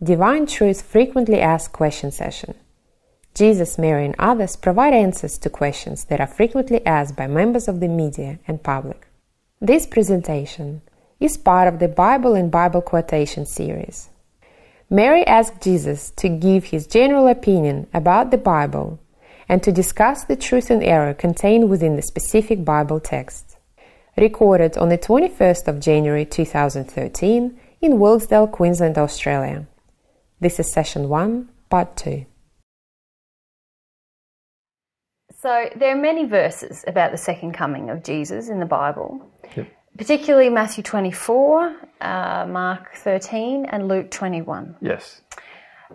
Divine Truth Frequently Asked Question Session. Jesus, Mary, and others provide answers to questions that are frequently asked by members of the media and public. This presentation is part of the Bible and Bible Quotation series. Mary asked Jesus to give his general opinion about the Bible and to discuss the truth and error contained within the specific Bible text. Recorded on the 21st of January 2013 in Wilkesdale, Queensland, Australia. This is session 1, part 2. So there are many verses about the second coming of Jesus in the Bible, Yep. particularly Matthew 24, uh, Mark 13, and Luke 21. Yes.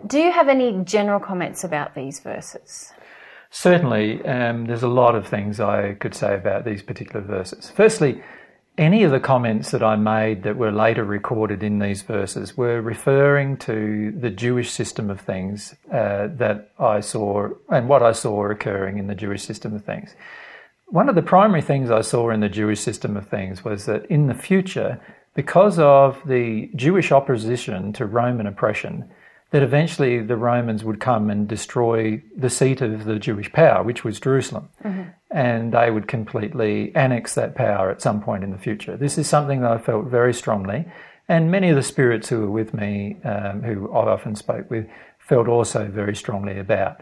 Do you have any general comments about these verses? Certainly, um, there's a lot of things I could say about these particular verses. Firstly, any of the comments that I made that were later recorded in these verses were referring to the Jewish system of things uh, that I saw and what I saw occurring in the Jewish system of things. One of the primary things I saw in the Jewish system of things was that in the future, because of the Jewish opposition to Roman oppression, that eventually the Romans would come and destroy the seat of the Jewish power, which was Jerusalem, and they would completely annex that power at some point in the future. This is something that I felt very strongly, and many of the spirits who were with me, um, who I often spoke with, felt also very strongly about.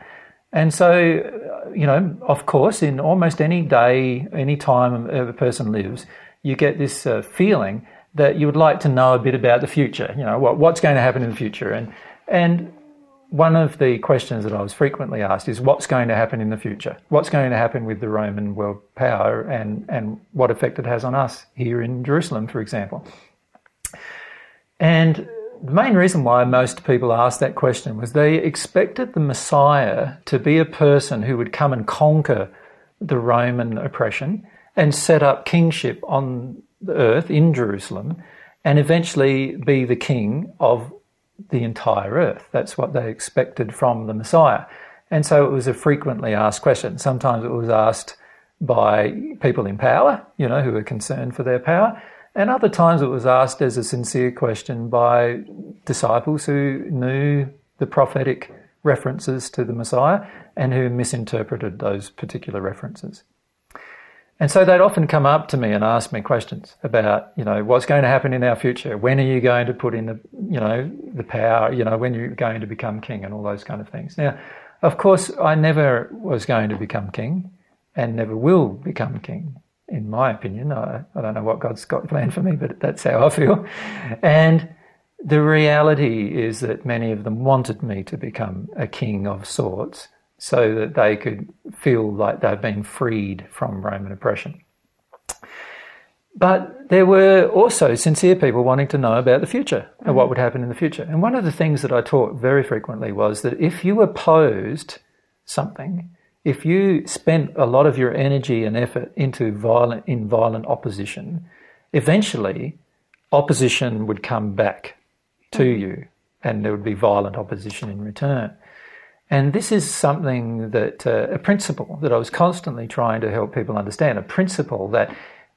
And so, uh, you know, of course, in almost any day, any time a person lives, you get this uh, feeling that you would like to know a bit about the future. You know, what, what's going to happen in the future, and and one of the questions that I was frequently asked is what's going to happen in the future? What's going to happen with the Roman world power and, and what effect it has on us here in Jerusalem, for example? And the main reason why most people asked that question was they expected the Messiah to be a person who would come and conquer the Roman oppression and set up kingship on the earth in Jerusalem and eventually be the king of the entire earth. That's what they expected from the Messiah. And so it was a frequently asked question. Sometimes it was asked by people in power, you know, who were concerned for their power. And other times it was asked as a sincere question by disciples who knew the prophetic references to the Messiah and who misinterpreted those particular references. And so they'd often come up to me and ask me questions about, you know, what's going to happen in our future? When are you going to put in the, you know, the power? You know, when you're going to become king and all those kind of things. Now, of course, I never was going to become king and never will become king, in my opinion. I, I don't know what God's got planned for me, but that's how I feel. And the reality is that many of them wanted me to become a king of sorts so that they could feel like they've been freed from Roman oppression. But there were also sincere people wanting to know about the future and what mm-hmm. would happen in the future. And one of the things that I taught very frequently was that if you opposed something, if you spent a lot of your energy and effort into violent in violent opposition, eventually opposition would come back to mm-hmm. you and there would be violent opposition in return. And this is something that, uh, a principle that I was constantly trying to help people understand, a principle that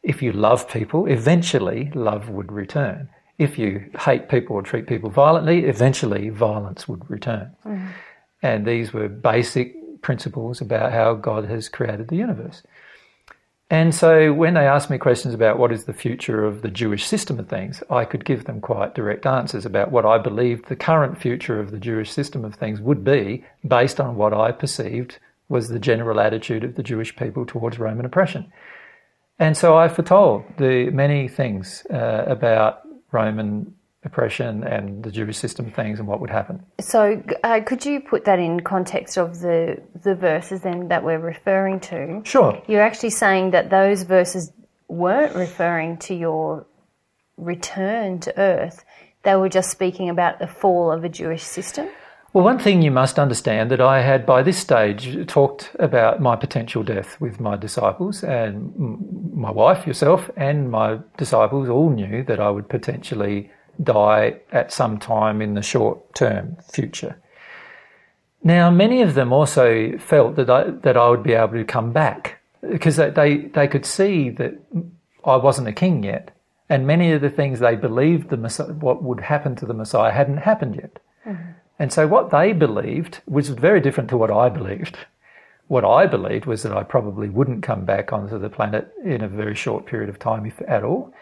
if you love people, eventually love would return. If you hate people or treat people violently, eventually violence would return. And these were basic principles about how God has created the universe. And so when they asked me questions about what is the future of the Jewish system of things, I could give them quite direct answers about what I believed the current future of the Jewish system of things would be based on what I perceived was the general attitude of the Jewish people towards Roman oppression. And so I foretold the many things uh, about Roman oppression and the Jewish system things and what would happen. So, uh, could you put that in context of the the verses then that we're referring to? Sure. You're actually saying that those verses weren't referring to your return to earth. They were just speaking about the fall of a Jewish system. Well, one thing you must understand that I had by this stage talked about my potential death with my disciples, and my wife, yourself, and my disciples all knew that I would potentially die at some time in the short term future. Now, many of them also felt that I, that I would be able to come back because they, they, could see that I wasn't a king yet, and many of the things they believed the Messiah, what would happen to the Messiah hadn't happened yet. Mm-hmm. And so what they believed was very different to what I believed. What I believed was that I probably wouldn't come back onto the planet in a very short period of time, if at all.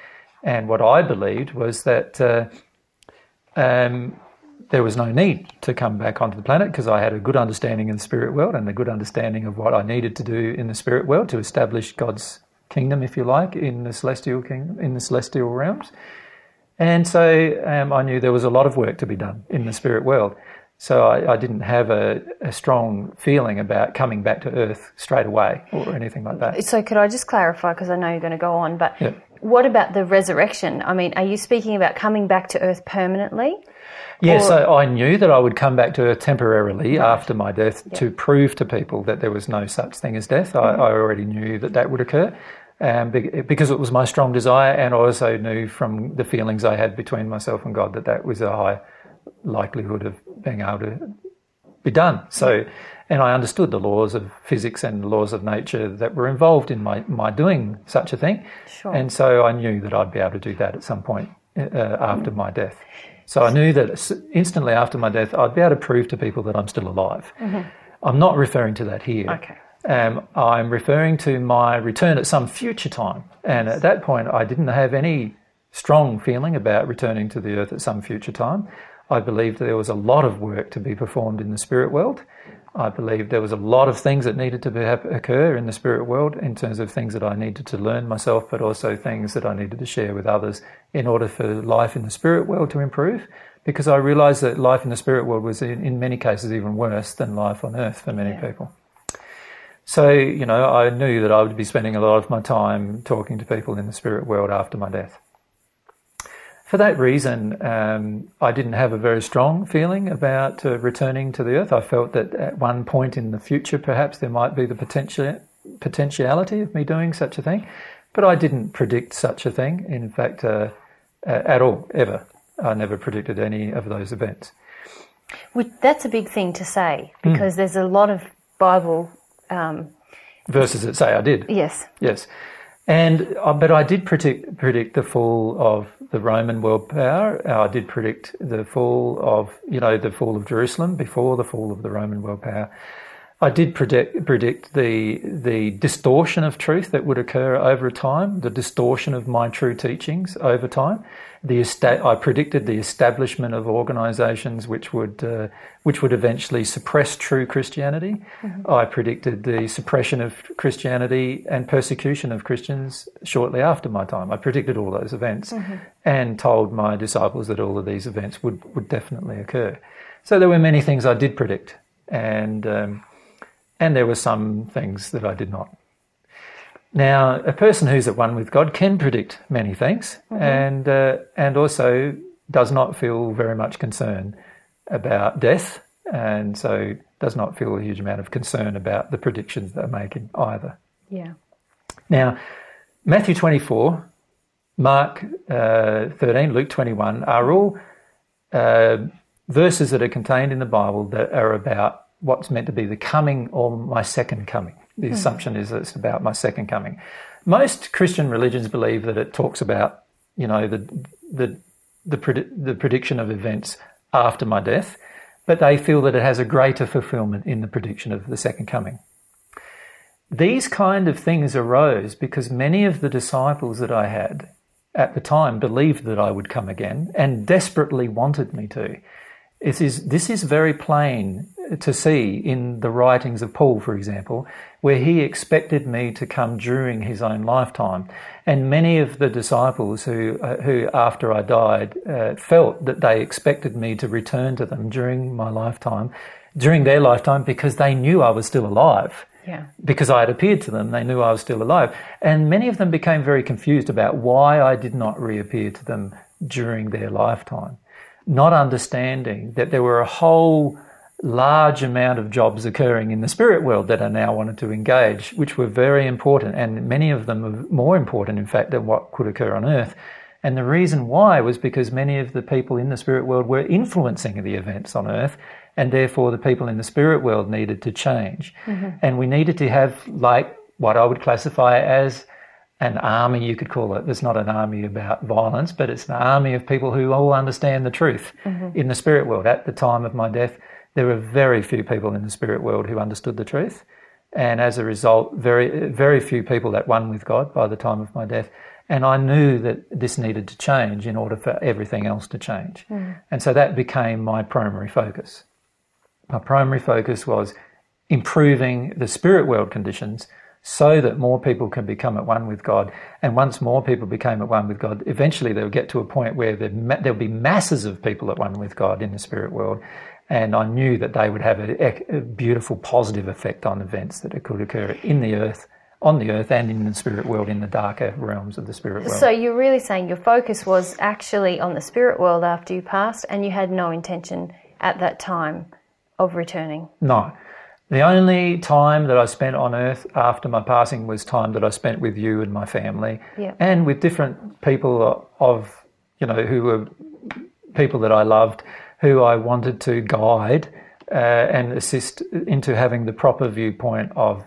And what I believed was that uh, um, there was no need to come back onto the planet because I had a good understanding in the spirit world and a good understanding of what I needed to do in the spirit world to establish God's kingdom, if you like, in the celestial kingdom, in the celestial realms. And so um, I knew there was a lot of work to be done in the spirit world. So I, I didn't have a, a, strong feeling about coming back to Earth straight away or anything like that. So could I just clarify, because I know you're going to go on, but Yep. What about the resurrection? I mean, are you speaking about coming back to Earth permanently? Yeah, so I knew that I would come back to Earth temporarily after my death to prove to people that there was no such thing as death. I, I already knew that that would occur um, because it was my strong desire, and I also knew from the feelings I had between myself and God that that was a high likelihood of being able to be done. So, and I understood the laws of physics and the laws of nature that were involved in my, my doing such a thing. Sure. And so I knew that I'd be able to do that at some point uh, after my death. So I knew that instantly after my death, I'd be able to prove to people that I'm still alive. I'm not referring to that here. Okay. Um, I'm referring to my return at some future time. And at that point, I didn't have any strong feeling about returning to the earth at some future time. I believed there was a lot of work to be performed in the spirit world. I believed there was a lot of things that needed to be, occur in the spirit world in terms of things that I needed to learn myself, but also things that I needed to share with others in order for life in the spirit world to improve. Because I realized that life in the spirit world was, in, in many cases, even worse than life on earth for many Yeah. people. So, you know, I knew that I would be spending a lot of my time talking to people in the spirit world after my death. For that reason, um, I didn't have a very strong feeling about uh, returning to the earth. I felt that at one point in the future, perhaps there might be the potential potentiality of me doing such a thing, but I didn't predict such a thing. In fact, uh, at all, ever. I never predicted any of those events. Which, that's a big thing to say Hmm. because there's a lot of Bible. Um, Verses that say I did. yes. Yes. And uh, but I did predict predict the fall of the Roman world power. Uh, I did predict the fall of you know the fall of Jerusalem before the fall of the Roman world power. I did predict predict the the distortion of truth that would occur over time, the distortion of my true teachings over time. The esta- I predicted the establishment of organisations which would uh, which would eventually suppress true Christianity. I predicted the suppression of Christianity and persecution of Christians shortly after my time. I predicted all those events and told my disciples that all of these events would, would definitely occur. So there were many things I did predict, and um, and there were some things that I did not. Now, a person who's at one with God can predict many things, and uh, and also does not feel very much concern about death, and so does not feel a huge amount of concern about the predictions they're making either. Yeah. Now, Matthew 24, Mark uh, 13, Luke 21 are all uh, verses that are contained in the Bible that are about what's meant to be the coming or my second coming. The hmm. assumption is that it's about my second coming. Most Christian religions believe that it talks about, you know, the the the, predi- the prediction of events after my death, but they feel that it has a greater fulfillment in the prediction of the second coming. These kind of things arose because many of the disciples that I had at the time believed that I would come again and desperately wanted me to. This is, this is very plain to see in the writings of Paul, for example, where he expected me to come during his own lifetime. And many of the disciples who, uh, who after I died, uh, felt that they expected me to return to them during my lifetime, during their lifetime, because they knew I was still alive Yeah. because I had appeared to them, they knew I was still alive. And many of them became very confused about why I did not reappear to them during their lifetime, not understanding that there were a whole large amount of jobs occurring in the spirit world that I now wanted to engage, which were very important, and many of them were more important, in fact, than what could occur on earth. And the reason why was because many of the people in the spirit world were influencing the events on earth, and therefore the people in the spirit world needed to change. Mm-hmm. And we needed to have, like, what I would classify as an army, you could call it. There's not an army about violence, but it's an army of people who all understand the truth mm-hmm. in the spirit world. At the time of my death, there were very few people in the spirit world who understood the truth. And as a result, very, very few people that one with God by the time of my death. And I knew that this needed to change in order for everything else to change. Hmm. And so that became my primary focus. My primary focus was improving the spirit world conditions so that more people can become at one with God. And once more people became at one with God, eventually they'll get to a point where there- there'll be masses of people at one with God in the spirit world. And I knew that they would have a, a beautiful positive effect on events that could occur in the earth, on the earth, and in the spirit world, in the darker realms of the spirit world. So you're really saying your focus was actually on the spirit world after you passed, and you had no intention at that time of returning. No. The only time that I spent on earth after my passing was time that I spent with you and my family Yeah. and with different people of, you know, who were people that I loved, who I wanted to guide uh, and assist into having the proper viewpoint of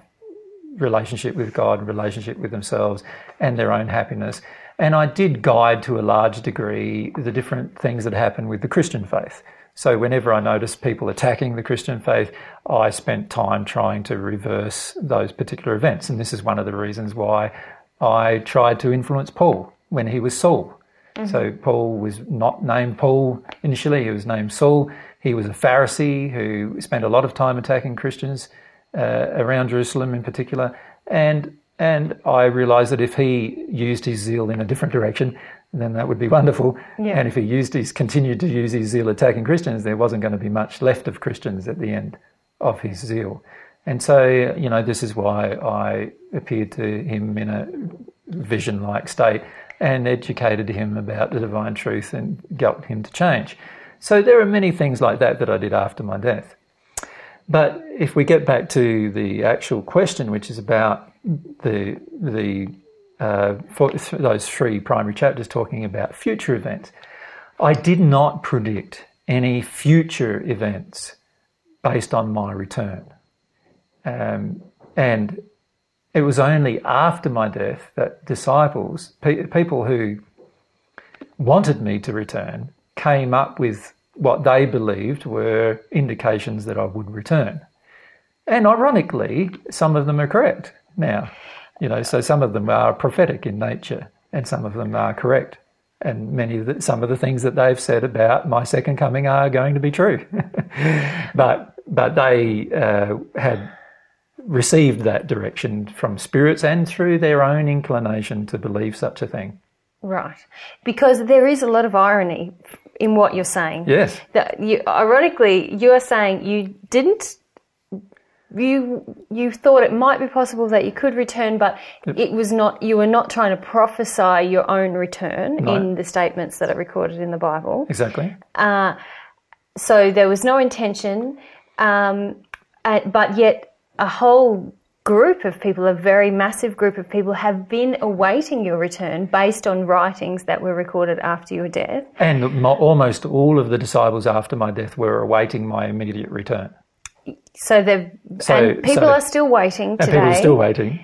relationship with God, relationship with themselves, and their own happiness. And I did guide to a large degree the different things that happen with the Christian faith. So whenever I noticed people attacking the Christian faith, I spent time trying to reverse those particular events. And this is one of the reasons why I tried to influence Paul when he was Saul. So Paul was not named Paul initially, he was named Saul. He was a Pharisee who spent a lot of time attacking Christians uh, around Jerusalem in particular. And and I realised that if he used his zeal in a different direction, then that would be wonderful. Yeah. And if he used his continued to use his zeal attacking Christians, there wasn't going to be much left of Christians at the end of his zeal. And so, you know, this is why I appeared to him in a vision like state and educated him about the divine truth and got him to change. So there are many things like that that I did after my death. But if we get back to the actual question, which is about the the uh, those three primary chapters talking about future events, I did not predict any future events based on my return, um, and it was only after my death that disciples, pe- people who wanted me to return, came up with what they believed were indications that I would return. And ironically, some of them are correct now. You know, so some of them are prophetic in nature, and some of them are correct. And many of the, some of the things that they've said about my second coming are going to be true. but but they uh, had received that direction from spirits and through their own inclination to believe such a thing. Right. Because there is a lot of irony in what you're saying. Yes. That you, ironically, you are saying you didn't. You you thought it might be possible that you could return, but it was not. You were not trying to prophesy your own return No. in the statements that are recorded in the Bible. Exactly. So there was no intention, um, uh, but yet a whole group of people, a very massive group of people, have been awaiting your return based on writings that were recorded after your death. And mo- almost all of the disciples after my death were awaiting my immediate return. So they've So- and people so- are still waiting And today. people are still waiting.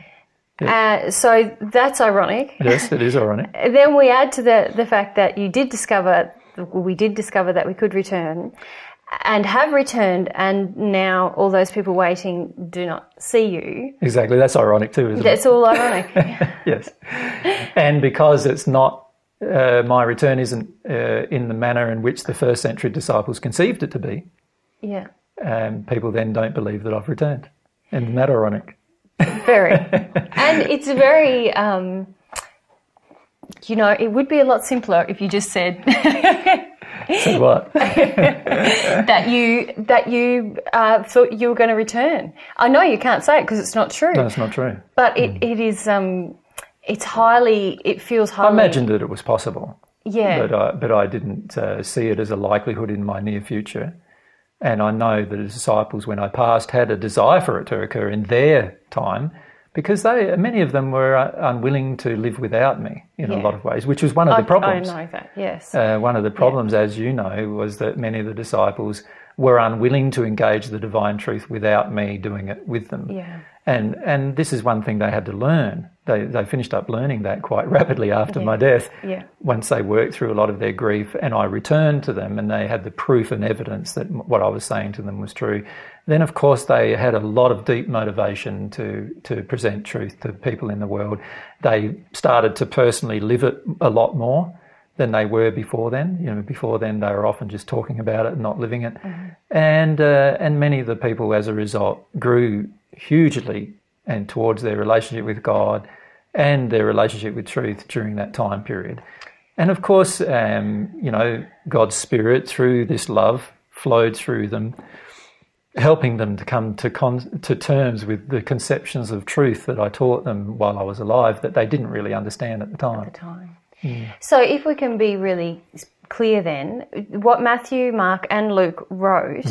Uh, so that's ironic. Yes, it is ironic. Then we add to the the fact that you did discover, we did discover that we could return, and have returned, and now all those people waiting do not see you. Exactly. That's ironic too, isn't it? That's all ironic. Yes. And because it's not, uh, my return isn't uh, in the manner in which the first century disciples conceived it to be, yeah, um, people then don't believe that I've returned. Isn't that ironic? very. and it's very. Um, you know, it would be a lot simpler if you just said So what? that you that you uh, thought you were going to return. I know you can't say it because it's not true, No, it's not true. but it, it is. Um, it's highly. It feels highly. I highly. imagined that it was possible. Yeah. but I, but I didn't uh, see it as a likelihood in my near future. And I know that the disciples, when I passed, had a desire for it to occur in their time, because they many of them were uh, unwilling to live without me in a lot of ways, which was one of the problems. I know that. Yes. Uh, one of the problems, as you know, was that many of the disciples were unwilling to engage the divine truth without me doing it with them. Yeah. And and this is one thing they had to learn they, they finished up learning that quite rapidly after Yeah. my death. Yeah. Once they worked through a lot of their grief, and I returned to them, and they had the proof and evidence that what I was saying to them was true. Then, of course, they had a lot of deep motivation to to present truth to people in the world. They started to personally live it a lot more than they were before then. You know, before then they were often just talking about it and not living it. And uh, and many of the people, as a result, grew hugely and towards their relationship with God and their relationship with truth during that time period. And of course, um, you know, God's Spirit through this love flowed through them, helping them to come to con- to terms with the conceptions of truth that I taught them while I was alive that they didn't really understand at the time. time. So, if we can be really clear, then what Matthew, Mark, and Luke wrote,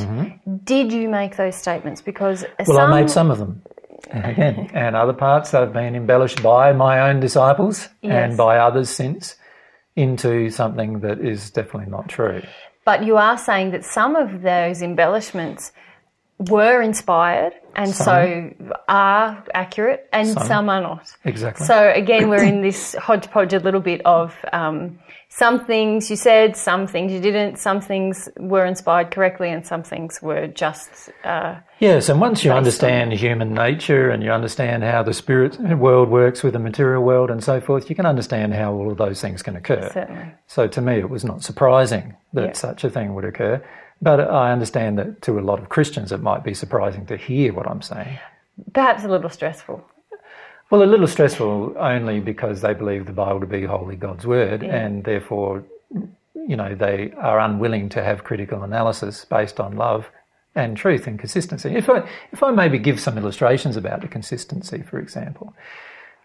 did you make those statements? Because Mm-hmm. Well, some, I made some of them. And again, and other parts have been embellished by my own disciples Yes. and by others since into something that is definitely not true. but you are saying that some of those embellishments were inspired and so are accurate, and some, Some. are not. Exactly. So again, we're in this hodgepodge a little bit of um, some things you said, some things you didn't, some things were inspired correctly, and some things were just. Uh, Yes, and once you on- understand human nature and you understand how the spirit world works with the material world and so forth, you can understand how all of those things can occur. certainly. So to me, it was not surprising that Yeah. such a thing would occur. But I understand that to a lot of Christians, it might be surprising to hear what I'm saying. Perhaps a little stressful. Well, a little stressful only because they believe the Bible to be wholly God's word, Yeah. and therefore, you know, they are unwilling to have critical analysis based on love and truth and consistency. If I, if I maybe give some illustrations about the consistency, for example,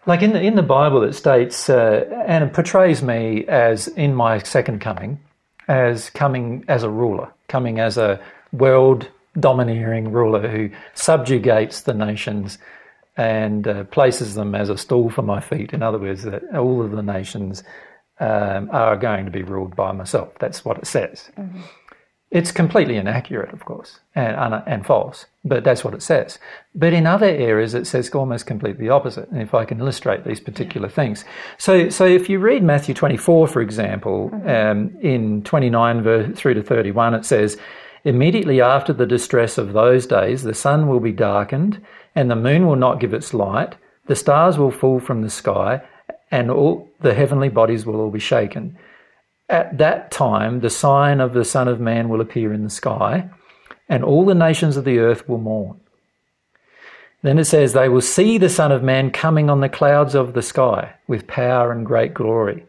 like in the in the Bible, it states uh, and it portrays me as in my second coming, as coming as a ruler, coming as a world domineering ruler who subjugates the nations and uh, places them as a stool for my feet. In other words, that all of the nations um, are going to be ruled by myself. That's what it says. It's completely inaccurate, of course, and, and, false, but that's what it says. But in other areas, it says almost completely opposite. And if I can illustrate these particular things. So, so if you read Matthew 24, for example, um, in 29 ver- through to 31, it says, Immediately after the distress of those days, the sun will be darkened, and the moon will not give its light, the stars will fall from the sky, and all the heavenly bodies will all be shaken. At that time, the sign of the Son of Man will appear in the sky, and all the nations of the earth will mourn. Then it says, They will see the Son of Man coming on the clouds of the sky with power and great glory.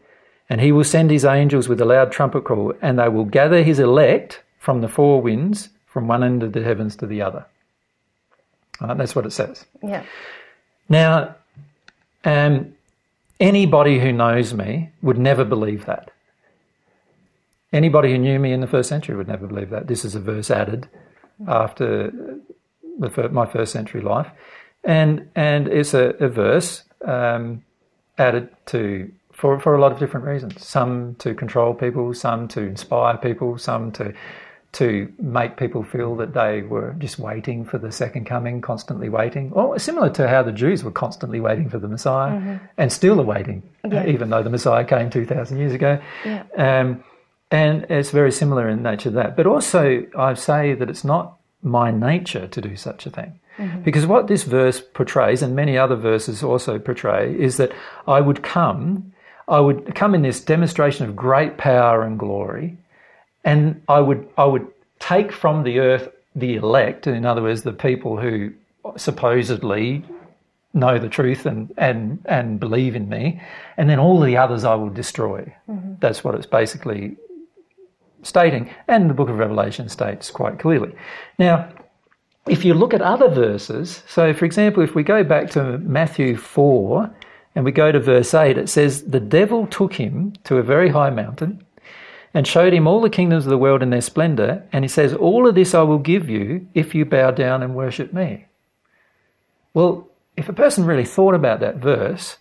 And he will send his angels with a loud trumpet call, and they will gather his elect from the four winds, from one end of the heavens to the other. Right, that's what it says. Yeah. Now, um, anybody who knows me would never believe that. Anybody who knew me in the first century would never believe that. This is a verse added after the, my first century life, and and it's a, a verse um, added to for for a lot of different reasons. Some to control people, some to inspire people, some to to make people feel that they were just waiting for the second coming, constantly waiting. Or similar to how the Jews were constantly waiting for the Messiah and still are waiting, Yeah. even though the Messiah came 2,000 years ago. Yeah. Um, and it's very similar in nature to that. But also, I say that it's not my nature to do such a thing. Mm-hmm. Because what this verse portrays, and many other verses also portray, is that I would come, I would come in this demonstration of great power and glory, and I would I would take from the earth the elect, in other words, the people who supposedly know the truth and, and, and believe in me, and then all the others I will destroy. Mm-hmm. That's what it's basically stating, and the book of Revelation states quite clearly. Now, if you look at other verses, so for example, if we go back to Matthew 4 and we go to verse 8, it says, The devil took him to a very high mountain and showed him all the kingdoms of the world in their splendor, and he says, All of this I will give you if you bow down and worship me. Well, if a person really thought about that verse,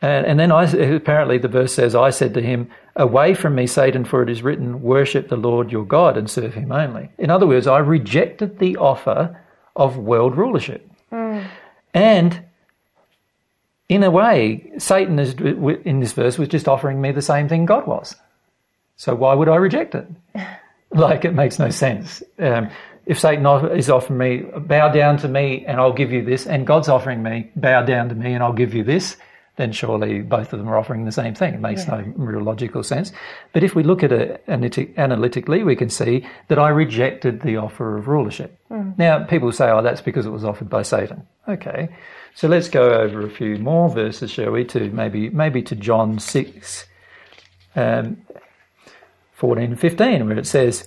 and, and then I, apparently the verse says, I said to him, Away from me, Satan, for it is written, Worship the Lord your God and serve him only. In other words, I rejected the offer of world rulership. And in a way, Satan is, in this verse was just offering me the same thing God was. So why would I reject it? like it makes no sense. Um, if Satan is offering me, bow down to me and I'll give you this, and God's offering me, bow down to me and I'll give you this, then surely both of them are offering the same thing. It makes yeah. no real logical sense. But if we look at it analytically, we can see that I rejected the offer of rulership. Mm. Now, people say, oh, that's because it was offered by Satan. Okay. So let's go over a few more verses, shall we, to maybe, maybe to John 6, um, 14 and 15, where it says,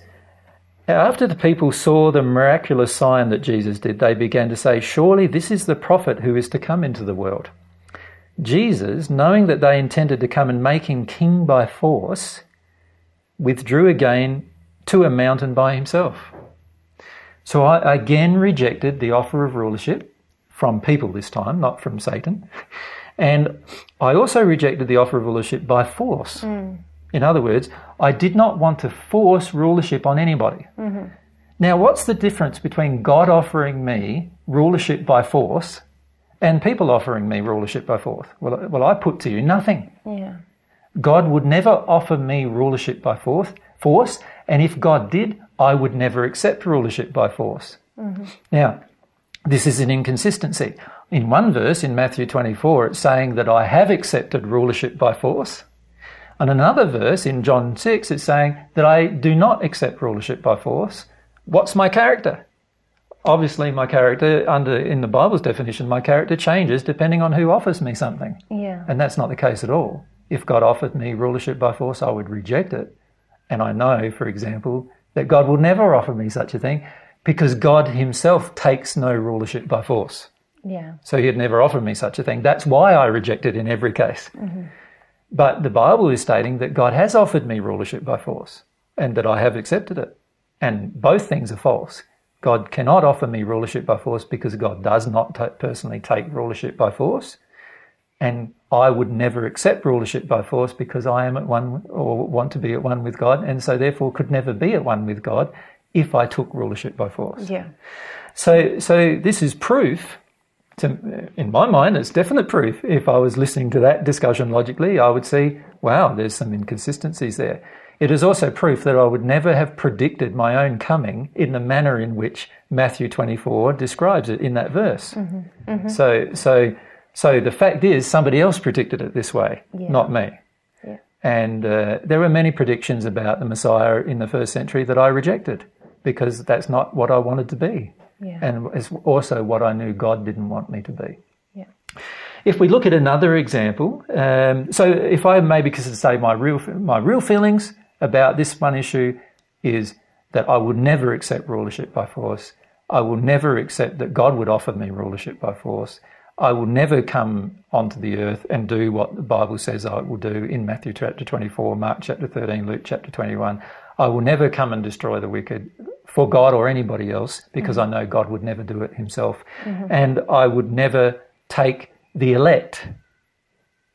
after the people saw the miraculous sign that Jesus did, they began to say, Surely this is the prophet who is to come into the world. Jesus, knowing that they intended to come and make him king by force, withdrew again to a mountain by himself. So I again rejected the offer of rulership from people this time, not from Satan. And I also rejected the offer of rulership by force. Mm. In other words, I did not want to force rulership on anybody. Mm-hmm. Now, what's the difference between God offering me rulership by force and people offering me rulership by force? Well, well I put to you nothing. Yeah. God would never offer me rulership by force, force, and if God did, I would never accept rulership by force. Mm-hmm. Now, this is an inconsistency. In one verse in Matthew 24, it's saying that I have accepted rulership by force. And another verse in John 6, it's saying that I do not accept rulership by force. What's my character? Obviously my character under in the Bible's definition, my character changes depending on who offers me something. Yeah. And that's not the case at all. If God offered me rulership by force, I would reject it. And I know, for example, that God will never offer me such a thing because God himself takes no rulership by force. Yeah. So he'd never offer me such a thing. That's why I reject it in every case. Mm-hmm. But the Bible is stating that God has offered me rulership by force and that I have accepted it. And both things are false. God cannot offer me rulership by force because God does not t- personally take rulership by force. And I would never accept rulership by force because I am at one or want to be at one with God, and so therefore could never be at one with God if I took rulership by force. Yeah. So, so this is proof. To, in my mind, it's definite proof. If I was listening to that discussion logically, I would see, wow, there's some inconsistencies there. It is also proof that I would never have predicted my own coming in the manner in which Matthew 24 describes it in that verse. Mm-hmm. Mm-hmm. So, so, so the fact is, somebody else predicted it this way, yeah. not me. Yeah. And uh, there were many predictions about the Messiah in the first century that I rejected because that's not what I wanted to be. Yeah. And it's also what I knew God didn't want me to be. Yeah. If we look at another example, um, so if I maybe could say my real my real feelings, about this one issue is that I would never accept rulership by force. I will never accept that God would offer me rulership by force. I will never come onto the earth and do what the Bible says I will do in Matthew chapter 24, Mark chapter 13, Luke chapter 21. I will never come and destroy the wicked for God or anybody else because mm-hmm. I know God would never do it himself. Mm-hmm. And I would never take the elect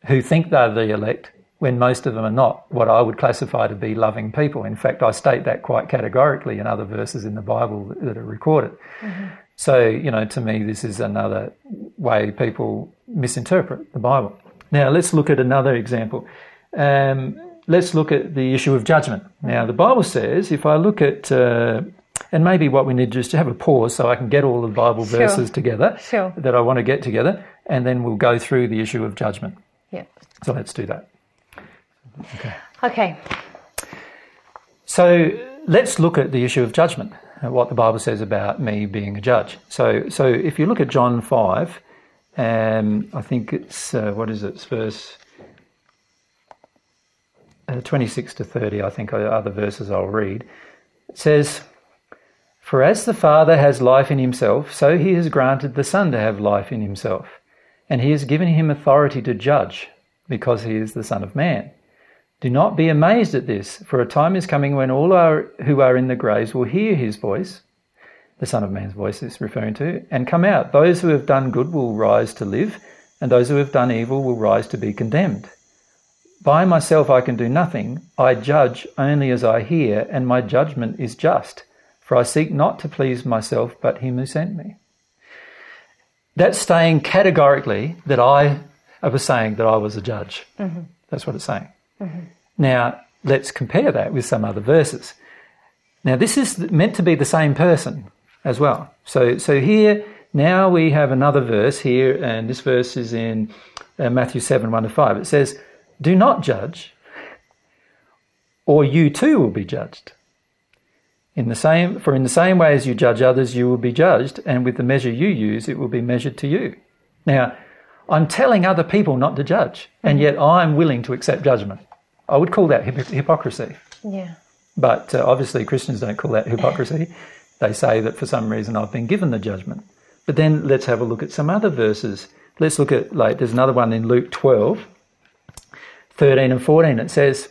who think they're the elect when most of them are not what I would classify to be loving people. In fact, I state that quite categorically in other verses in the Bible that are recorded. Mm-hmm. So, you know, to me, this is another way people misinterpret the Bible. Now, let's look at another example. Um, let's look at the issue of judgment. Now, the Bible says, if I look at, uh, and maybe what we need to do is to have a pause so I can get all the Bible sure. verses together sure. that I want to get together, and then we'll go through the issue of judgment. Yeah. So let's do that. Okay. Okay. So let's look at the issue of judgment, what the Bible says about me being a judge. So, so if you look at John 5, um, I think it's, uh, what is it, it's verse uh, 26 to 30, I think are other verses I'll read. It says, For as the Father has life in himself, so he has granted the Son to have life in himself. And he has given him authority to judge, because he is the Son of Man. Do not be amazed at this, for a time is coming when all are, who are in the graves will hear his voice, the Son of Man's voice is referring to, and come out. Those who have done good will rise to live, and those who have done evil will rise to be condemned. By myself I can do nothing. I judge only as I hear, and my judgment is just, for I seek not to please myself, but him who sent me. That's saying categorically that I It was saying that I was a judge. Mm-hmm. That's what it's saying. Now, let's compare that with some other verses. Now, this is meant to be the same person as well. So, so here, now we have another verse here, and this verse is in uh, Matthew 7 1 to 5. It says, Do not judge, or you too will be judged. In the same, for in the same way as you judge others, you will be judged, and with the measure you use, it will be measured to you. Now, I'm telling other people not to judge, and yet I'm willing to accept judgment. I would call that hypocr- hypocrisy. Yeah. But uh, obviously, Christians don't call that hypocrisy. they say that for some reason I've been given the judgment. But then let's have a look at some other verses. Let's look at, like, there's another one in Luke 12, 13 and 14. It says,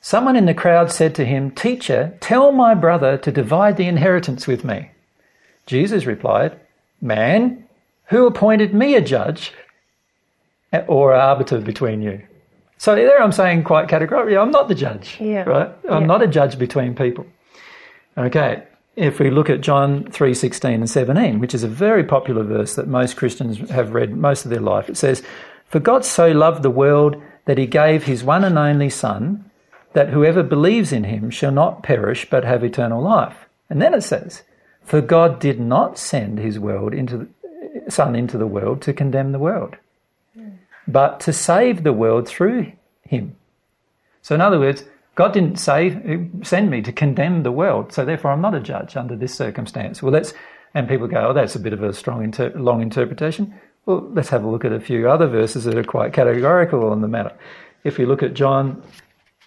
Someone in the crowd said to him, Teacher, tell my brother to divide the inheritance with me. Jesus replied, Man, who appointed me a judge or arbiter between you? So there I'm saying quite categorically, I'm not the judge. Yeah. Right? I'm Yeah. not a judge between people. Okay. If we look at John 3:16 and 17, which is a very popular verse that most Christians have read most of their life, it says, "For God so loved the world that he gave his one and only son, that whoever believes in him shall not perish but have eternal life." And then it says, "For God did not send his world into the, son into the world to condemn the world, hmm. But to save the world through him." So, in other words, God didn't save, send me to condemn the world, so therefore I'm not a judge under this circumstance. Well, let's, and people go, oh, that's a bit of a strong, inter- long interpretation. Well, let's have a look at a few other verses that are quite categorical on the matter. If we look at John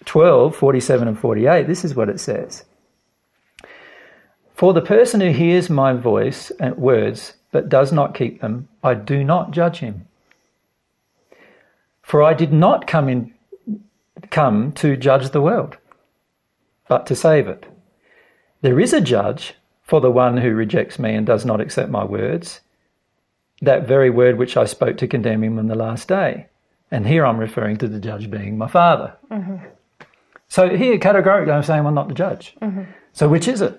12, 47 and 48, this is what it says. For the person who hears my voice and words, but does not keep them, I do not judge him. For I did not come in come to judge the world, but to save it. There is a judge for the one who rejects me and does not accept my words, that very word which I spoke to condemn him on the last day. And here I'm referring to the judge being my father. Mm-hmm. So here, categorically, I'm saying I'm not the judge. Mm-hmm. So which is it?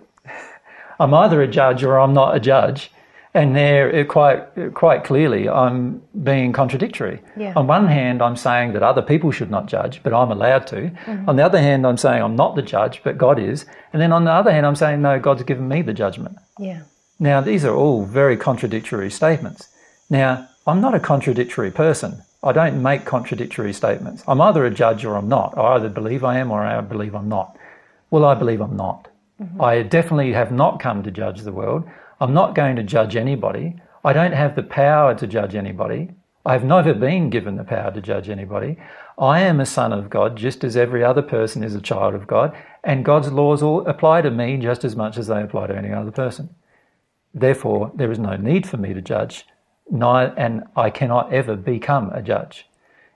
I'm either a judge or I'm not a judge. And there, it quite uh, quite clearly, I'm being contradictory. Yeah. On one hand, I'm saying that other people should not judge, but I'm allowed to. Mm-hmm. On the other hand, I'm saying I'm not the judge, but God is. And then on the other hand, I'm saying no, God's given me the judgment. Yeah. Now, these are all very contradictory statements. Now, I'm not a contradictory person. I don't make contradictory statements. I'm either a judge or I'm not. I either believe I am or I believe I'm not. Well, I believe I'm not. Mm-hmm. I definitely have not come to judge the world. I'm not going to judge anybody. I don't have the power to judge anybody. I've never been given the power to judge anybody. I am a son of God just as every other person is a child of God, and God's laws all apply to me just as much as they apply to any other person. Therefore, there is no need for me to judge, and I cannot ever become a judge.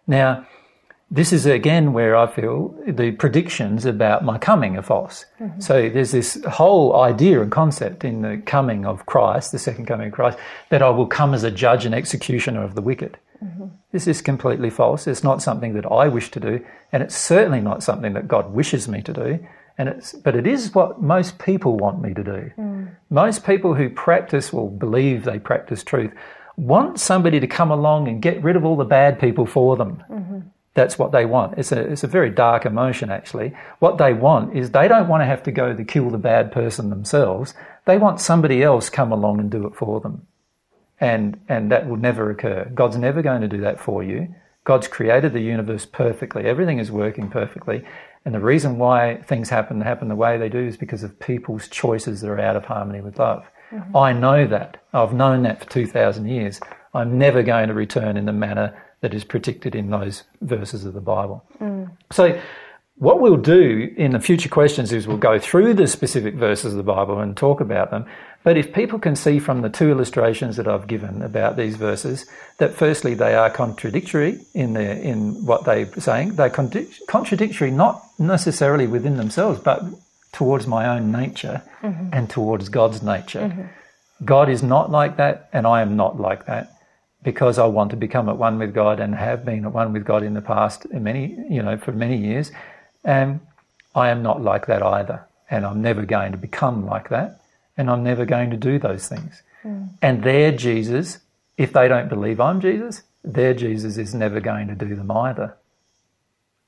Now, this is again where I feel the predictions about my coming are false. Mm-hmm. So there's this whole idea and concept in the coming of Christ, the second coming of Christ, that I will come as a judge and executioner of the wicked. Mm-hmm. This is completely false. It's not something that I wish to do, and it's certainly not something that God wishes me to do. And it's, but it is what most people want me to do. Mm. Most people who practice or believe they practice truth want somebody to come along and get rid of all the bad people for them. Mm-hmm. That's what they want. It's a, it's a very dark emotion, actually. What they want is they don't want to have to go to kill the bad person themselves. They want somebody else come along and do it for them. And, and that will never occur. God's never going to do that for you. God's created the universe perfectly. Everything is working perfectly. And the reason why things happen happen the way they do is because of people's choices that are out of harmony with love. Mm-hmm. I know that. I've known that for 2,000 years. I'm never going to return in the manner that is predicted in those verses of the Bible. Mm. So, what we'll do in the future questions is we'll go through the specific verses of the Bible and talk about them. But if people can see from the two illustrations that I've given about these verses that firstly they are contradictory in their in what they're saying, they're contra- contradictory not necessarily within themselves, but towards my own nature mm-hmm. and towards God's nature. Mm-hmm. God is not like that, and I am not like that because I want to become at one with God and have been at one with God in the past in many, you know, for many years. And I am not like that either. And I'm never going to become like that. And I'm never going to do those things. And they're Jesus. If they don't believe I'm Jesus, their Jesus is never going to do them either.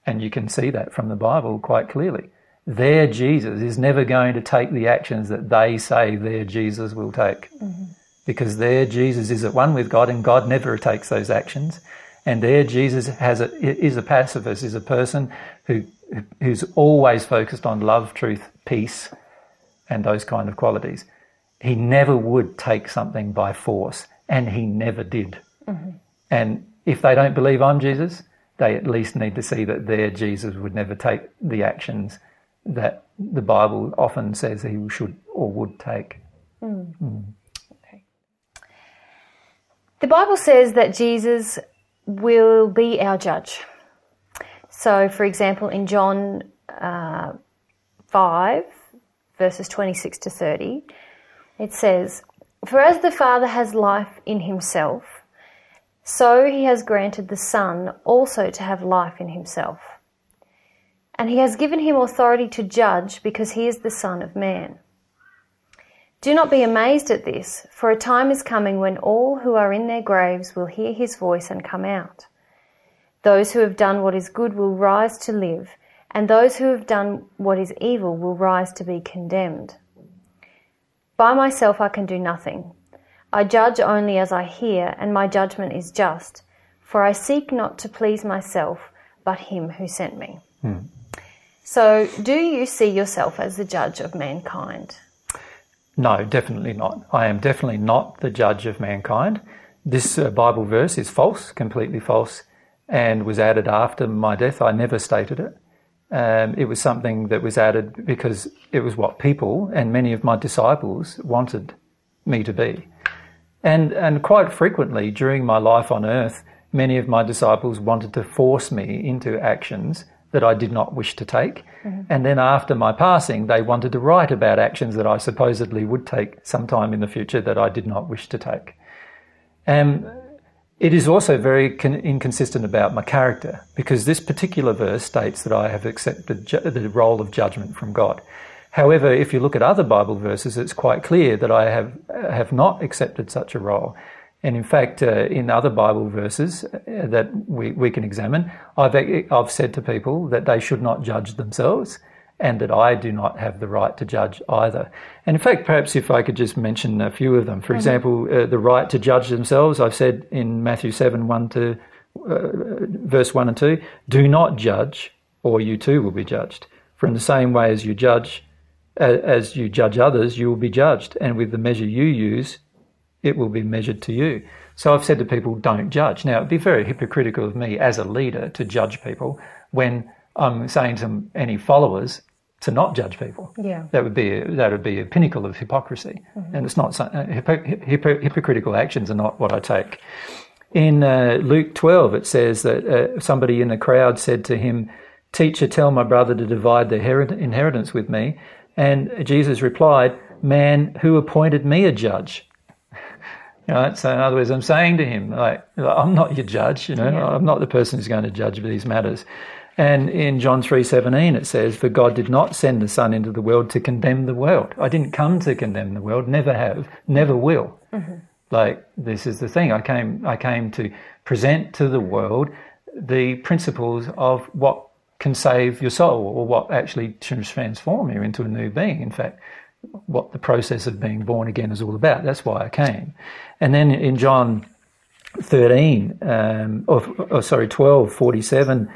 And you can see that from the Bible quite clearly. Their Jesus is never going to take the actions that they say their Jesus will take. Mm-hmm. Because there Jesus is at one with God and God never takes those actions. And there Jesus has a, is a pacifist, is a person who, who's always focused on love, truth, peace, and those kind of qualities. He never would take something by force, and he never did. Mm-hmm. And if they don't believe I'm Jesus, they at least need to see that their Jesus would never take the actions that the Bible often says he should or would take. Mm. Mm. The Bible says that Jesus will be our judge. So, for example, in John uh, 5, verses 26 to 30, it says, For as the Father has life in himself, so he has granted the Son also to have life in himself. And he has given him authority to judge because he is the Son of Man. Do not be amazed at this, for a time is coming when all who are in their graves will hear his voice and come out. Those who have done what is good will rise to live, and those who have done what is evil will rise to be condemned. By myself I can do nothing. I judge only as I hear, and my judgment is just, for I seek not to please myself, but him who sent me. Hmm. So, do you see yourself as the judge of mankind? No, definitely not. I am definitely not the judge of mankind. This uh, Bible verse is false, completely false, and was added after my death. I never stated it. Um, it was something that was added because it was what people and many of my disciples wanted me to be. And, and quite frequently during my life on earth, many of my disciples wanted to force me into actions that I did not wish to take. Mm-hmm. And then after my passing, they wanted to write about actions that I supposedly would take sometime in the future that I did not wish to take. And it is also very con- inconsistent about my character because this particular verse states that I have accepted ju- the role of judgment from God. However, if you look at other Bible verses, it's quite clear that I have have not accepted such a role. And in fact, uh, in other Bible verses uh, that we, we can examine, I've, I've said to people that they should not judge themselves and that I do not have the right to judge either. And in fact, perhaps if I could just mention a few of them. For mm-hmm. example, uh, the right to judge themselves, I've said in Matthew 7 1 to uh, verse 1 and 2, do not judge, or you too will be judged. For in the same way as you judge, as you judge others, you will be judged. And with the measure you use, it will be measured to you. So I've said to people, don't judge. Now, it'd be very hypocritical of me as a leader to judge people when I'm saying to any followers to not judge people. Yeah. That would be a, that would be a pinnacle of hypocrisy, mm-hmm. and it's not uh, hypocritical actions are not what I take. In uh, Luke 12, it says that uh, somebody in the crowd said to him, "Teacher, tell my brother to divide the inheritance with me." And Jesus replied, "Man, who appointed me a judge?" You know, so in other words, I'm saying to him, like, I'm not your judge, you know, yeah. I'm not the person who's going to judge these matters. And in John 3:17 it says, "For God did not send the Son into the world to condemn the world. I didn't come to condemn the world, never have, never will." Mm-hmm. Like this is the thing. I came I came to present to the world the principles of what can save your soul or what actually transform you into a new being. In fact, what the process of being born again is all about. That's why I came. And then in John 13, um, or, or sorry, 12, 47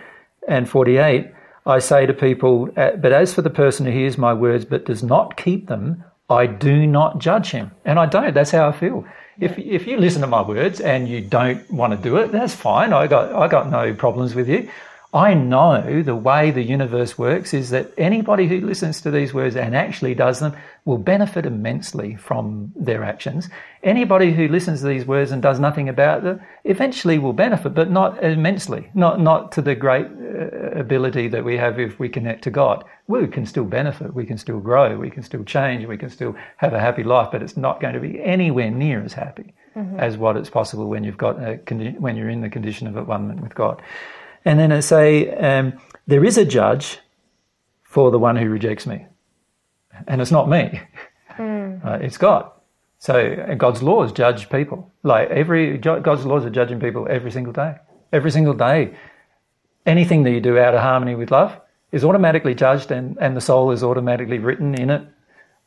and 48, I say to people, uh, But as for the person who hears my words but does not keep them, I do not judge him. And I don't. That's how I feel. If, if you listen to my words and you don't want to do it, that's fine. I got, I got no problems with you. I know the way the universe works is that anybody who listens to these words and actually does them will benefit immensely from their actions. Anybody who listens to these words and does nothing about them eventually will benefit, but not immensely, not, not to the great uh, ability that we have if we connect to God. We can still benefit, we can still grow, we can still change, we can still have a happy life, but it's not going to be anywhere near as happy mm-hmm. as what is possible when you've got a, when you're in the condition of at one with God. And then it say, um, there is a judge for the one who rejects me. And it's not me. Mm. Uh, it's God. So uh, God's laws judge people. Like every God's laws are judging people every single day. Every single day, anything that you do out of harmony with love is automatically judged, and, and the soul is automatically written in it.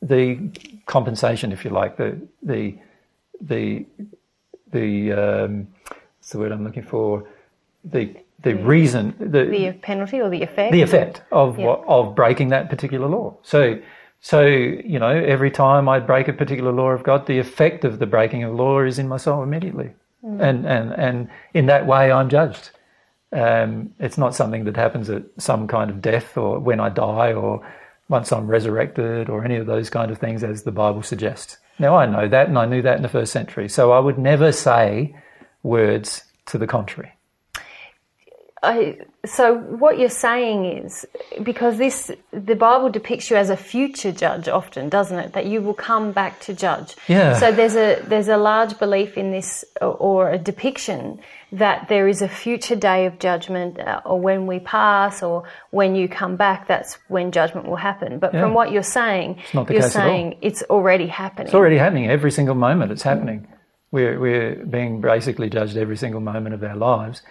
The compensation, if you like, the the the the um, what's the word I'm looking for? The the reason the, The penalty or the effect? the effect of Yeah. what, of breaking that particular law. So, so you know, every time I break a particular law of God, the effect of the breaking of law is in my soul immediately, and and and in that way, I'm judged. Um, it's not something that happens at some kind of death or when I die or once I'm resurrected or any of those kind of things, as the Bible suggests. Now I know that, and I knew that in the first century, so I would never say words to the contrary. I, so what you're saying is because this the Bible depicts you as a future judge often, doesn't it? That you will come back to judge. Yeah. So there's a there's a large belief in this or, or a depiction that there is a future day of judgment, uh, or when we pass, or when you come back, that's when judgment will happen. But Yeah. from what you're saying, you're case at all. saying it's already happening. It's already happening every single moment. It's happening. We're, we're being basically judged every single moment of our lives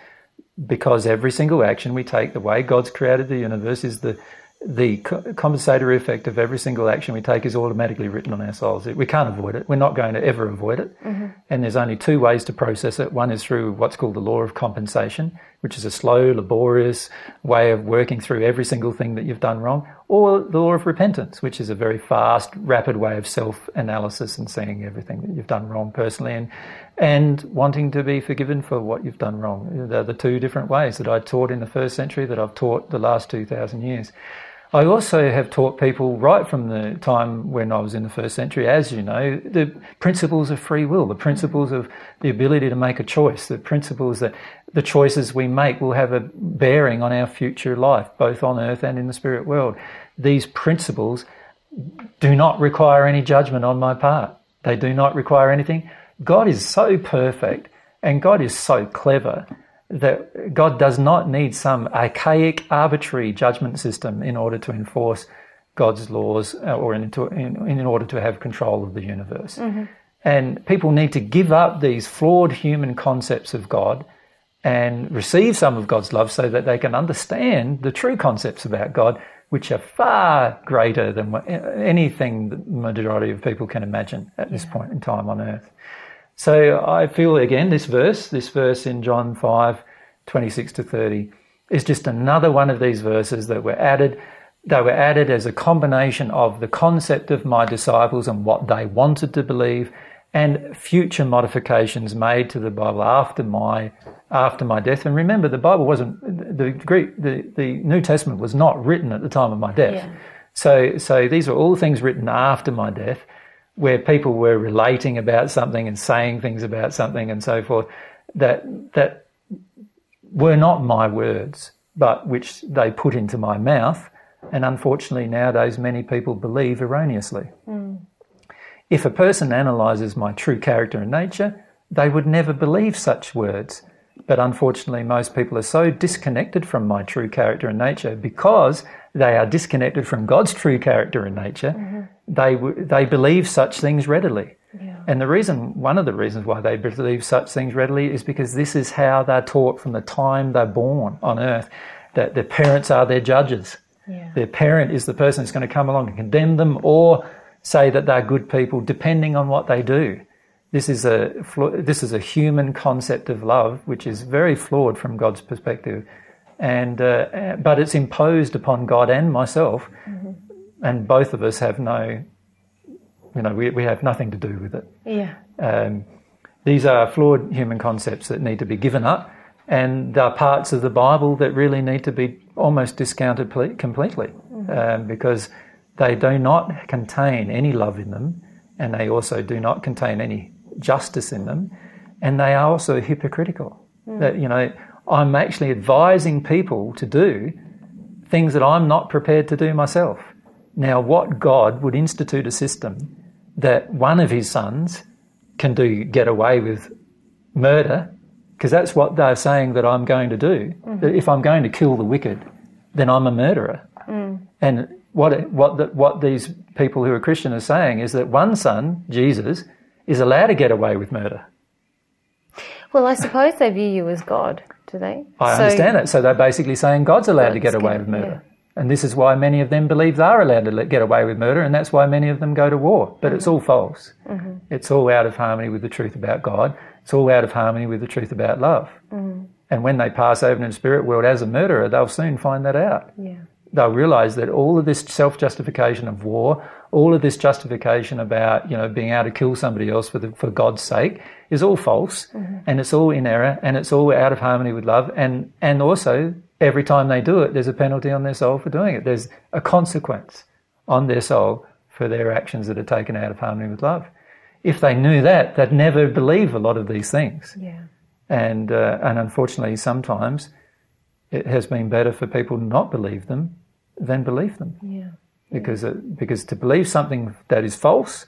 because every single action we take, the way God's created the universe, is the the compensatory effect of every single action we take is automatically written on our souls. We can't avoid it. We're not going to ever avoid it. Mm-hmm. And there's only two ways to process it. One is through what's called the law of compensation, which is a slow, laborious way of working through every single thing that you've done wrong, or the law of repentance, which is a very fast, rapid way of self-analysis and seeing everything that you've done wrong personally and and wanting to be forgiven for what you've done wrong. They're the two different ways that I taught in the first century that I've taught the last 2,000 years. I also have taught people right from the time when I was in the first century, as you know, the principles of free will, the principles of the ability to make a choice, the principles that the choices we make will have a bearing on our future life, both on earth and in the spirit world. These principles do not require any judgment on my part. They do not require anything. God is so perfect and God is so clever that God does not need some archaic, arbitrary judgment system in order to enforce God's laws uh, or in, in, in order to have control of the universe. And people need to give up these flawed human concepts of God and receive some of God's love so that they can understand the true concepts about God, which are far greater than anything the majority of people can imagine at this point in time on earth. So I feel again this verse, this verse in John 5, 26 to 30, is just another one of these verses that were added. They were added as a combination of the concept of my disciples and what they wanted to believe, and future modifications made to the Bible after my after my death. And remember, the Bible wasn't the Greek, the, the New Testament was not written at the time of my death. Yeah. So so these are all things written after my death where people were relating about something and saying things about something and so forth that that were not my words, but which they put into my mouth. And unfortunately, nowadays, many people believe erroneously. Hmm. If a person analyzes my true character and nature, they would never believe such words. But unfortunately, most people are so disconnected from my true character and nature because they are disconnected from God's true character and nature. Mm-hmm. They w- they believe such things readily. And the reason, one of the reasons why they believe such things readily is because this is how they're taught from the time they're born on earth, that their parents are their judges. Yeah. Their parent is the person who's going to come along and condemn them or say that they're good people, depending on what they do. This is a this is a human concept of love, which is very flawed from God's perspective, and uh, but it's imposed upon God and myself, and both of us have no, you know, we, we have nothing to do with it. Yeah. Um, these are flawed human concepts that need to be given up, and there are parts of the Bible that really need to be almost discounted ple- completely. Um, because they do not contain any love in them, and they also do not contain any justice in them, and they are also hypocritical. That you know, I'm actually advising people to do things that I'm not prepared to do myself. Now, what God would institute a system that one of his sons can do get away with murder, because that's what they're saying that I'm going to do. That if I'm going to kill the wicked, then I'm a murderer. Mm. And what what the, what these people who are Christian are saying is that one son, Jesus, is allowed to get away with murder. Well, I suppose they view you as God, do they? I So- understand it. So they're basically saying God's allowed to get away with murder. And this is why many of them believe they're allowed to let- get away with murder, and that's why many of them go to war. But it's mm-hmm. all false. Mm-hmm. It's all out of harmony with the truth about God. It's all out of harmony with the truth about love. Mm-hmm. And when they pass over in the spirit world as a murderer, they'll soon find that out. Yeah. They'll realise that all of this self-justification of war, all of this justification about you know being able to kill somebody else for the, for God's sake, is all false, and it's all in error, and it's all out of harmony with love, and and also every time they do it, there's a penalty on their soul for doing it. There's a consequence on their soul for their actions that are taken out of harmony with love. If they knew that, they'd never believe a lot of these things Yeah. and uh, and unfortunately sometimes it has been better for people to not believe them than believe them Yeah. Because it, because to believe something that is false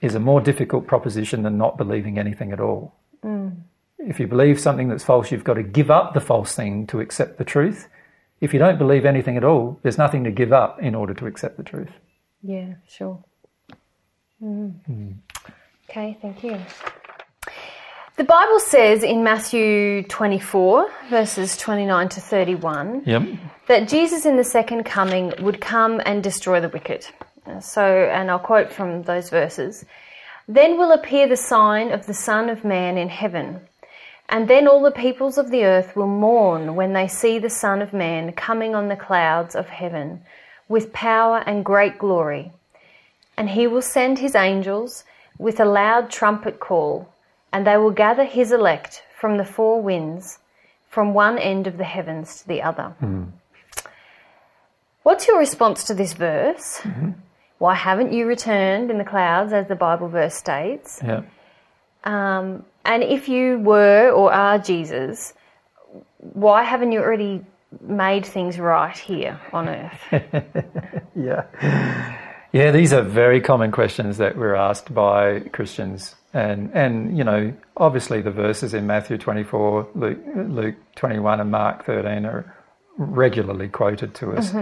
is a more difficult proposition than not believing anything at all. Mm. If you believe something that's false, you've got to give up the false thing to accept the truth. If you don't believe anything at all, there's nothing to give up in order to accept the truth. Yeah, sure. Mm. mm. Okay, thank you. The Bible says in Matthew 24, verses 29 to 31, Yep. that Jesus in the second coming would come and destroy the wicked. So, and I'll quote from those verses Then will appear the sign of the Son of Man in heaven. And then all the peoples of the earth will mourn when they see the Son of Man coming on the clouds of heaven with power and great glory. And he will send his angels with a loud trumpet call, and they will gather his elect from the four winds, from one end of the heavens to the other. What's your response to this verse? Why haven't you returned in the clouds, as the Bible verse states? Yeah. Um, and if you were or are Jesus, why haven't you already made things right here on earth? Yeah. Yeah, these are very common questions that we're asked by Christians. And, and you know, obviously the verses in Matthew 24, Luke, Luke 21, and Mark 13 are regularly quoted to us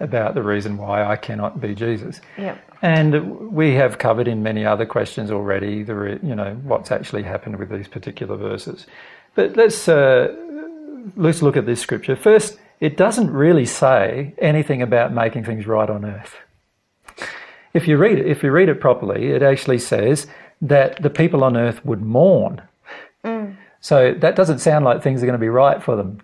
about the reason why I cannot be Jesus. Yep. And we have covered in many other questions already, the re, you know, what's actually happened with these particular verses. But let's, uh, let's look at this scripture. First, it doesn't really say anything about making things right on earth. If you read it, if you read it properly, it actually says that the people on earth would mourn. So that doesn't sound like things are going to be right for them.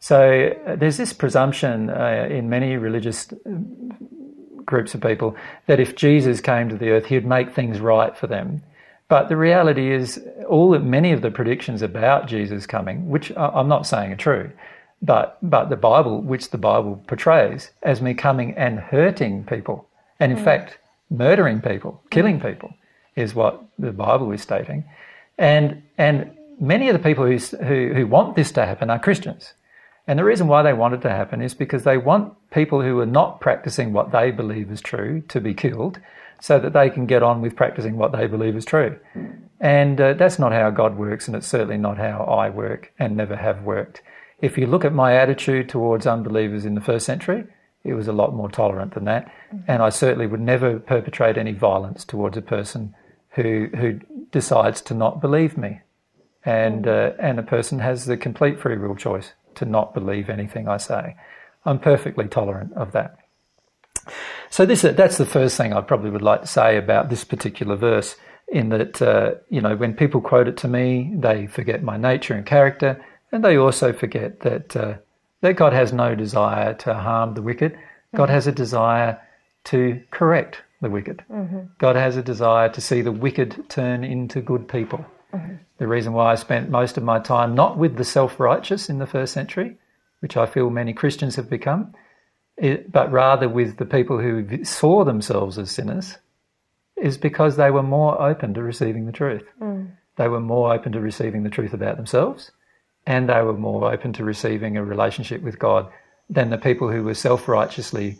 So uh, there's this presumption uh, in many religious um, groups of people that if Jesus came to the earth, he'd make things right for them. But the reality is, all that many of the predictions about Jesus coming, which I'm not saying are true, but but the Bible, which the Bible portrays as me coming and hurting people, and in fact murdering people, killing people, is what the Bible is stating, and and many of the people who who, who want this to happen are Christians. And the reason why they want it to happen is because they want people who are not practicing what they believe is true to be killed so that they can get on with practicing what they believe is true. And uh, that's not how God works, and it's certainly not how I work and never have worked. If you look at my attitude towards unbelievers in the first century, it was a lot more tolerant than that. And I certainly would never perpetrate any violence towards a person who, who decides to not believe me and uh, and a person has the complete free will choice to not believe anything I say. I'm perfectly tolerant of that. So this that's the first thing I probably would like to say about this particular verse. In that uh, you know when people quote it to me, they forget my nature and character, and they also forget that uh, that God has no desire to harm the wicked. God has a desire to correct the wicked. Mm-hmm. God has a desire to see the wicked turn into good people. Mm-hmm. The reason why I spent most of my time not with the self righteous in the first century, which I feel many Christians have become, but rather with the people who saw themselves as sinners, is because they were more open to receiving the truth. Mm. They were more open to receiving the truth about themselves, and they were more open to receiving a relationship with God than the people who were self righteously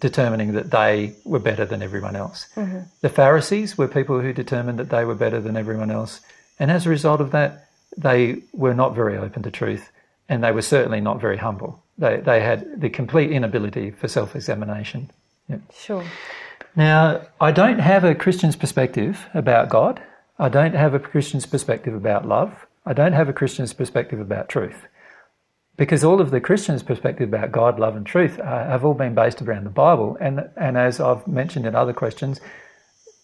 determining that they were better than everyone else. Mm-hmm. The Pharisees were people who determined that they were better than everyone else. And as a result of that, they were not very open to truth and they were certainly not very humble. They, they had the complete inability for self examination. Sure. Now, I don't have a Christian's perspective about God. I don't have a Christian's perspective about love. I don't have a Christian's perspective about truth. Because all of the Christian's perspective about God, love, and truth uh, have all been based around the Bible. And, and as I've mentioned in other questions,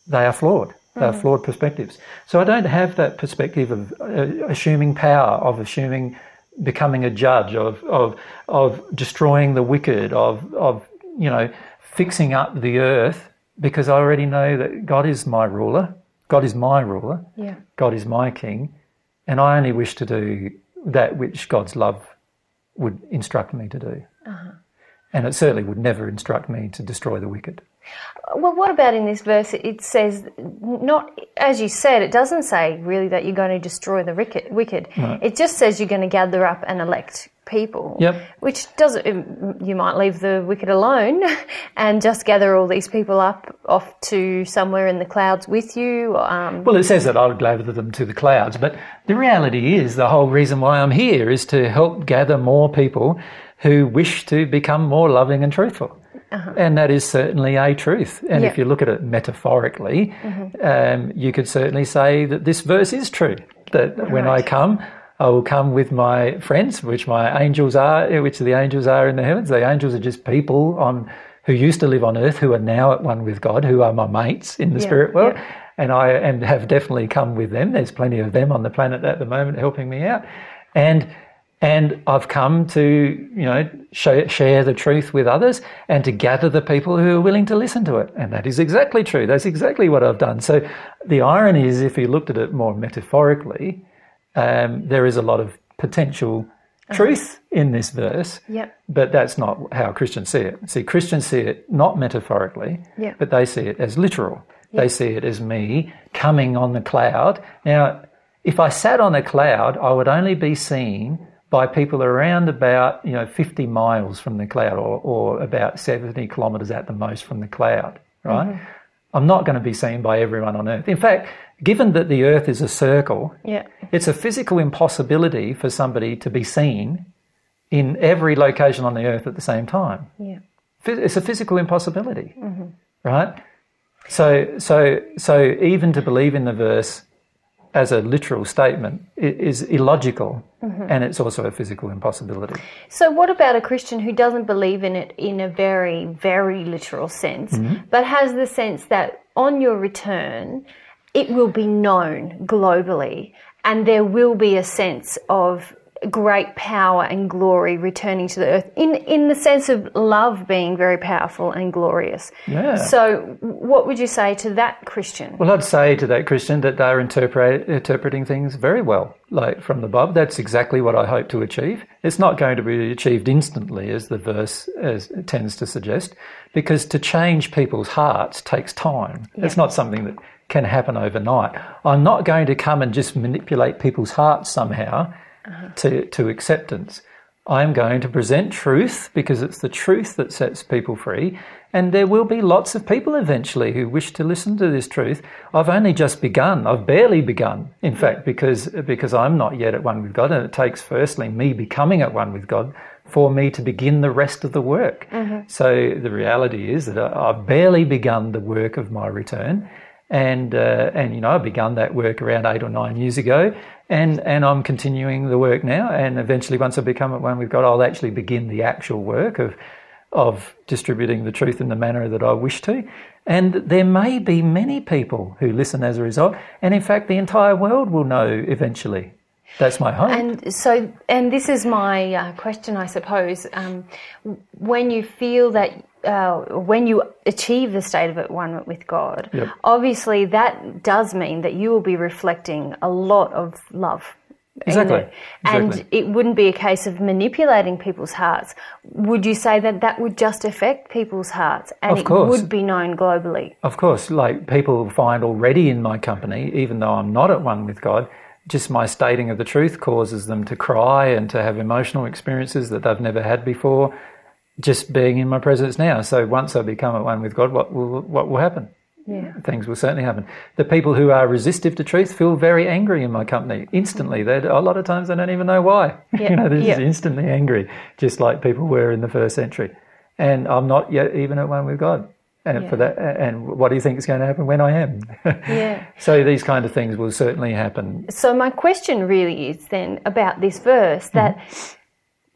they are flawed. They are flawed perspectives. So I don't have that perspective of uh, assuming power, of assuming becoming a judge, of, of, of destroying the wicked, of, of, you know, fixing up the earth, because I already know that God is my ruler. God is my ruler. Yeah. God is my king. And I only wish to do that which God's love would instruct me to do. Uh-huh. And it certainly would never instruct me to destroy the wicked. Well, what about in this verse? It says, not as you said, it doesn't say really that you're going to destroy the wicked. wicked. It just says you're going to gather up and elect people. Yep. Which doesn't. You might leave the wicked alone and just gather all these people up off to somewhere in the clouds with you. Um, Well, it says that I'll gather them to the clouds, but the reality is the whole reason why I'm here is to help gather more people who wish to become more loving and truthful. And that is certainly a truth. And Yeah. if you look at it metaphorically, um, you could certainly say that this verse is true. That when I come, I will come with my friends, which my angels are, which the angels are in the heavens. The angels are just people on who used to live on earth who are now at one with God, who are my mates in the Yeah, spirit world yeah. and I and have definitely come with them. There's plenty of them on the planet at the moment helping me out, and and I've come to you know share, share the truth with others and to gather the people who are willing to listen to it, and that is exactly true. That's exactly what I've done. So the irony is, if you looked at it more metaphorically, um, there is a lot of potential truth in this verse. Yep. But that's not how Christians see it. See, Christians see it not metaphorically, Yeah. but they see it as literal. They see it as me coming on the cloud. Now, if I sat on a cloud, I would only be seen by people around about, you know, 50 miles from the cloud or, or about 70 kilometres at the most from the cloud, right? Mm-hmm. I'm not going to be seen by everyone on earth. In fact, given that the earth is a circle, yeah. it's a physical impossibility for somebody to be seen in every location on the earth at the same time. Yeah. It's a physical impossibility, mm-hmm. right? So, so, so even to believe in the verse as a literal statement is illogical, and it's also a physical impossibility. So, what about a Christian who doesn't believe in it in a very, very literal sense, Mm-hmm. but has the sense that on your return, it will be known globally and there will be a sense of great power and glory returning to the earth in, in the sense of love being very powerful and glorious. Yeah. So, what would you say to that Christian? Well, I'd say to that Christian that they're interpret, interpreting things very well, like from the Bible. That's exactly what I hope to achieve. It's not going to be achieved instantly, as the verse as tends to suggest, because to change people's hearts takes time. It's not something that can happen overnight. I'm not going to come and just manipulate people's hearts somehow Uh-huh. to, to acceptance. I'm going to present truth because it's the truth that sets people free. And there will be lots of people eventually who wish to listen to this truth. I've only just begun. I've barely begun, in fact, because, because I'm not yet at one with God. And it takes, firstly, me becoming at one with God for me to begin the rest of the work. Uh-huh. So the reality is that I've barely begun the work of my return. And, uh, and you know, I begun that work around eight or nine years ago, and, and I'm continuing the work now. And eventually, once I become one with God, I'll actually begin the actual work of, of distributing the truth in the manner that I wish to. And there may be many people who listen as a result, and in fact, the entire world will know eventually. That's my hope. And so, and this is my uh, question, I suppose. Um, when you feel that, uh, when you achieve the state of at one with God, Yep. obviously that does mean that you will be reflecting a lot of love. Exactly. And exactly. it wouldn't be a case of manipulating people's hearts. Would you say that that would just affect people's hearts and it would be known globally? Of course, like people find already in my company, even though I'm not at one with God, just my stating of the truth causes them to cry and to have emotional experiences that they've never had before, just being in my presence now. So once I become at one with God, what will what will happen? Yeah. Things will certainly happen. The people who are resistive to truth feel very angry in my company instantly. They a lot of times they don't even know why. Yeah, you know, they're just yeah. instantly angry, just like people were in the first century. And I'm not yet even at one with God. And Yeah. for that, and what do you think is going to happen when I am? Yeah. so these kind of things will certainly happen. So my question really is then about this verse that mm.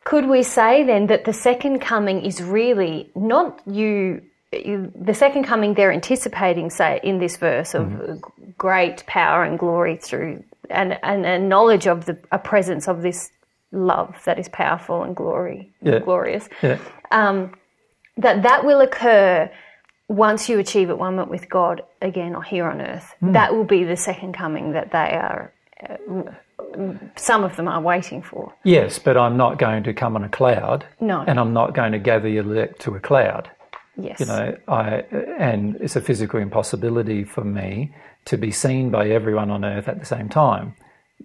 Could we say then that the second coming is really not you, you the second coming they're anticipating say in this verse of mm-hmm. great power and glory through and, and a knowledge of the a presence of this love that is powerful and glory Yeah. glorious Yeah. um, that that will occur once you achieve at one moment with God again or here on earth. Hmm. That will be the second coming that they are. Uh, Some of them are waiting for. Yes, but I'm not going to come on a cloud. No. And I'm not going to gather you elect to a cloud. Yes. You know, I and it's a physical impossibility for me to be seen by everyone on earth at the same time,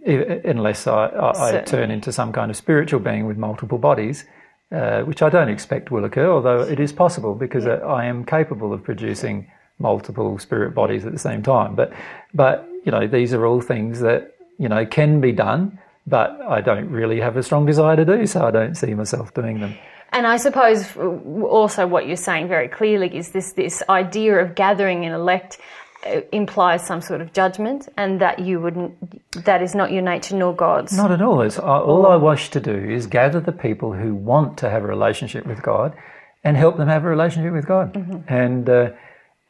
unless I, I, I turn into some kind of spiritual being with multiple bodies, uh, which I don't expect will occur, although it is possible because I I am capable of producing multiple spirit bodies at the same time. But but you know, these are all things that you know can be done. But I don't really have a strong desire to do, so I don't see myself doing them. And I suppose also what you're saying very clearly is this this idea of gathering an elect uh, implies some sort of judgment, and that you wouldn't. That is not your nature nor God's. Not at all. It's, all I wish to do is gather the people who want to have a relationship with God and help them have a relationship with God. And uh,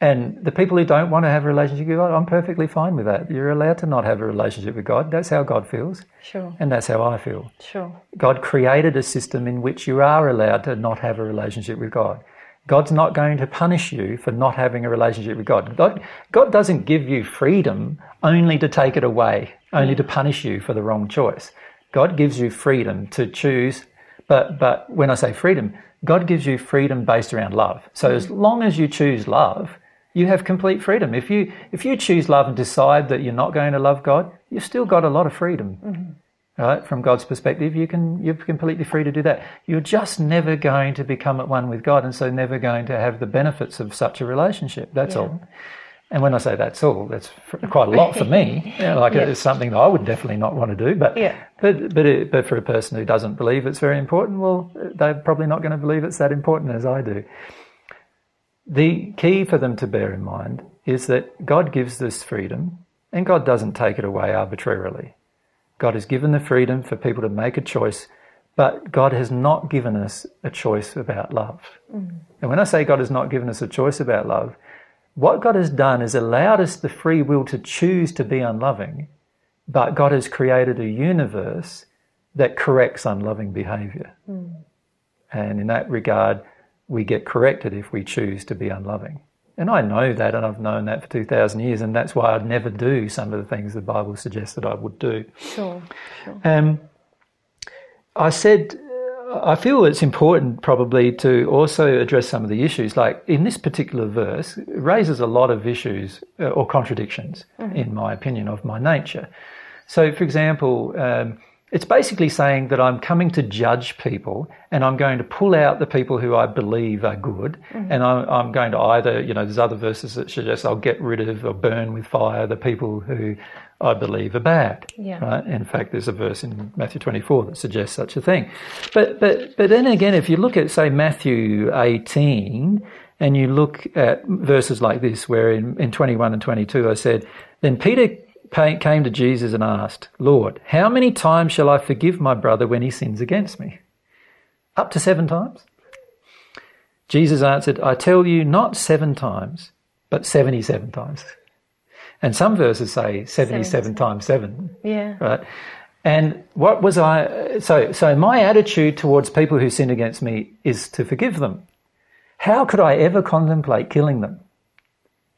and the people who don't want to have a relationship with God, I'm perfectly fine with that. You're allowed to not have a relationship with God. That's how God feels, Sure. and that's how I feel. Sure. God created a system in which you are allowed to not have a relationship with God. God's not going to punish you for not having a relationship with God. God, God doesn't give you freedom only to take it away, only to punish you for the wrong choice. God gives you freedom to choose, but, but when I say freedom, God gives you freedom based around love. So as long as you choose love, you have complete freedom. If you, if you choose love and decide that you're not going to love God, you've still got a lot of freedom mm-hmm. right? From God's perspective, you can you're completely free to do that. You're just never going to become at one with God, and so never going to have the benefits of such a relationship. That's all. And when I say that's all, that's quite a lot for me. You know, like Yeah. it's something that I would definitely not want to do. But Yeah. but but it, but for a person who doesn't believe it's very important, well, they're probably not going to believe it's that important as I do. The key for them to bear in mind is that God gives this freedom, and God doesn't take it away arbitrarily. God has given the freedom for people to make a choice, but God has not given us a choice about love. Mm. And when I say God has not given us a choice about love, what God has done is allowed us the free will to choose to be unloving, but God has created a universe that corrects unloving behavior. Mm. And in that regard, we get corrected if we choose to be unloving. And I know that, and I've known that for 2,000 years, and that's why I'd never do some of the things the Bible suggests that I would do. Sure. Um, I said, I feel it's important probably to also address some of the issues. Like in this particular verse, it raises a lot of issues uh, or contradictions, in my opinion, of my nature. So, for example, um, it's basically saying that I'm coming to judge people and I'm going to pull out the people who I believe are good. Mm-hmm. And I'm, I'm going to either, you know, there's other verses that suggest I'll get rid of or burn with fire the people who I believe are bad. Yeah. Right? In fact, there's a verse in Matthew 24 that suggests such a thing. But, but, but then again, if you look at, say, Matthew 18, and you look at verses like this, where in, in 21 and 22 I said, Then Peter came to Jesus and asked, Lord, how many times shall I forgive my brother when he sins against me? Up to seven times? Jesus answered, I tell you, not seven times, but 77 times. And some verses say 77 times seven Yeah. right? And what was I? So, so my attitude towards people who sin against me is to forgive them. How could I ever contemplate killing them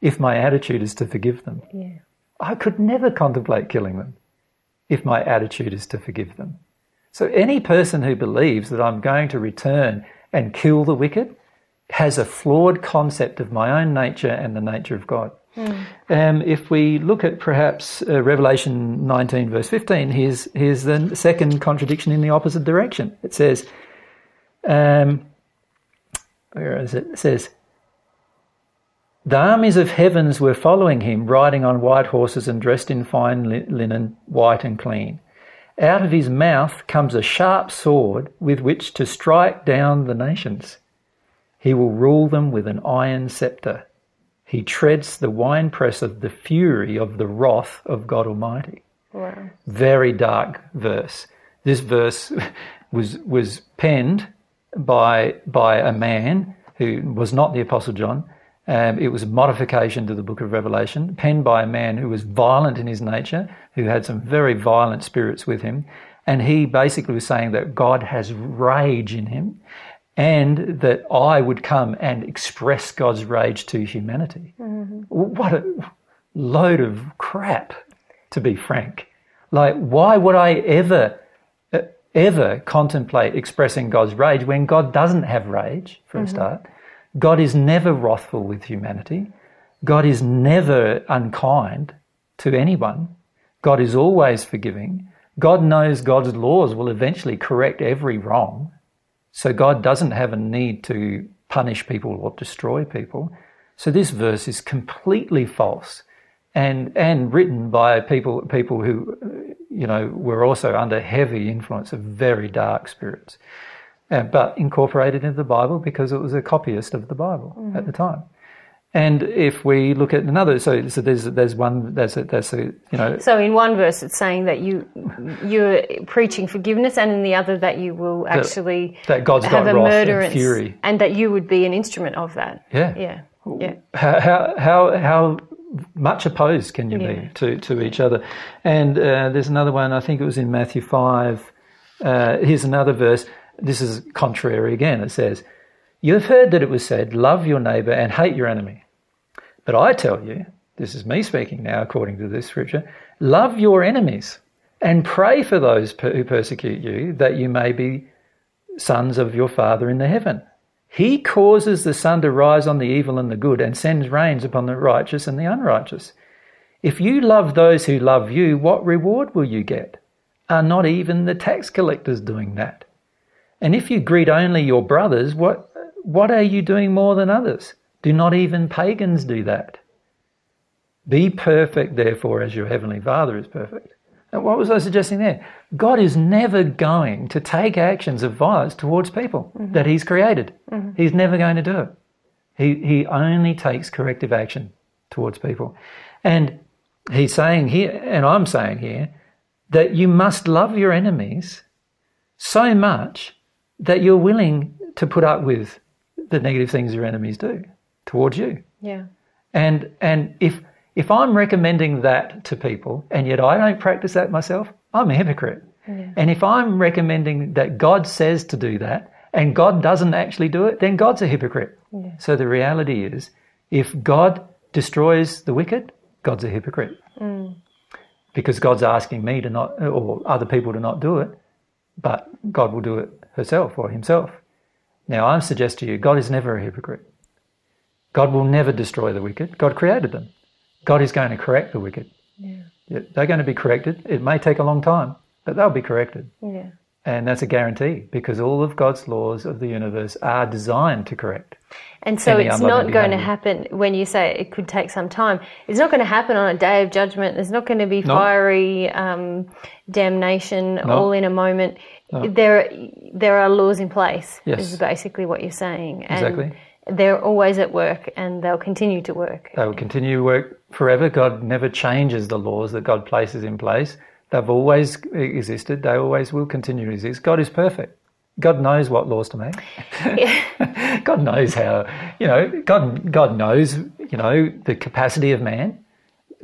if my attitude is to forgive them? Yeah. I could never contemplate killing them if my attitude is to forgive them. So, any person who believes that I'm going to return and kill the wicked has a flawed concept of my own nature and the nature of God. Um, if we look at perhaps uh, Revelation 19, verse 15, here's, here's the second contradiction in the opposite direction. It says, um, where is it? It says, the armies of heavens were following him, riding on white horses and dressed in fine linen, white and clean. Out of his mouth comes a sharp sword with which to strike down the nations. He will rule them with an iron scepter. He treads the winepress of the fury of the wrath of God Almighty. Wow. Very dark verse. This verse was was penned by by a man who was not the Apostle John. Um, it was a modification to the book of Revelation, penned by a man who was violent in his nature, who had some very violent spirits with him. And he basically was saying that God has rage in him and that I would come and express God's rage to humanity. Mm-hmm. What a load of crap, to be frank. Like, why would I ever, ever contemplate expressing God's rage when God doesn't have rage, for mm-hmm. a start? God is never wrathful with humanity. God is never unkind to anyone. God is always forgiving. God knows God's laws will eventually correct every wrong. So God doesn't have a need to punish people or destroy people. So this verse is completely false and, and written by people, people who, you know, were also under heavy influence of very dark spirits, uh, but incorporated into the Bible because it was a copyist of the Bible mm-hmm. at the time. And if we look at another, so, so there's there's one there's a, there's a you know. So in one verse it's saying that you you're preaching forgiveness, and in the other that you will actually that, that God's have got a murderance, and fury, and that you would be an instrument of that. Yeah, yeah, yeah. How how how much opposed can you yeah. be to to each other? And uh, there's another one. I think it was in Matthew five. Uh, here's another verse. This is contrary again. It says. You have heard that it was said, Love your neighbour and hate your enemy. But I tell you, this is me speaking now according to this scripture, love your enemies and pray for those who persecute you, that you may be sons of your Father in the heaven. He causes the sun to rise on the evil and the good and sends rains upon the righteous and the unrighteous. If you love those who love you, what reward will you get? Are not even the tax collectors doing that? And if you greet only your brothers, what what are you doing more than others? Do not even pagans do that? Be perfect, therefore, as your heavenly Father is perfect. And what was I suggesting there? God is never going to take actions of violence towards people mm-hmm. that He's created. Mm-hmm. He's never going to do it. He, he only takes corrective action towards people. And He's saying here, and I'm saying here, that you must love your enemies so much that you're willing to put up with the negative things your enemies do towards you. Yeah. And and if if I'm recommending that to people and yet I don't practice that myself, I'm a hypocrite. Yeah. And if I'm recommending that God says to do that and God doesn't actually do it, then God's a hypocrite. Yeah. So the reality is if God destroys the wicked, God's a hypocrite. Mm. Because God's asking me to not or other people to not do it, but God will do it herself or himself. Now, I suggest to you, God is never a hypocrite. God will never destroy the wicked. God created them. God is going to correct the wicked. Yeah. They're going to be corrected. It may take a long time, but they'll be corrected. Yeah. And that's a guarantee because all of God's laws of the universe are designed to correct. And so it's not going to happen when you say it could take some time. It's not going to happen on a day of judgment. There's not going to be fiery um, damnation all in a moment. There, there are laws in place. Yes. Is basically what you're saying. And exactly. They're always at work, and they'll continue to work. They will continue to work forever. God never changes the laws that God places in place. They've always existed. They always will continue to exist. God is perfect. God knows what laws to make. Yeah. God knows how, you know, God, God knows, you know, the capacity of man.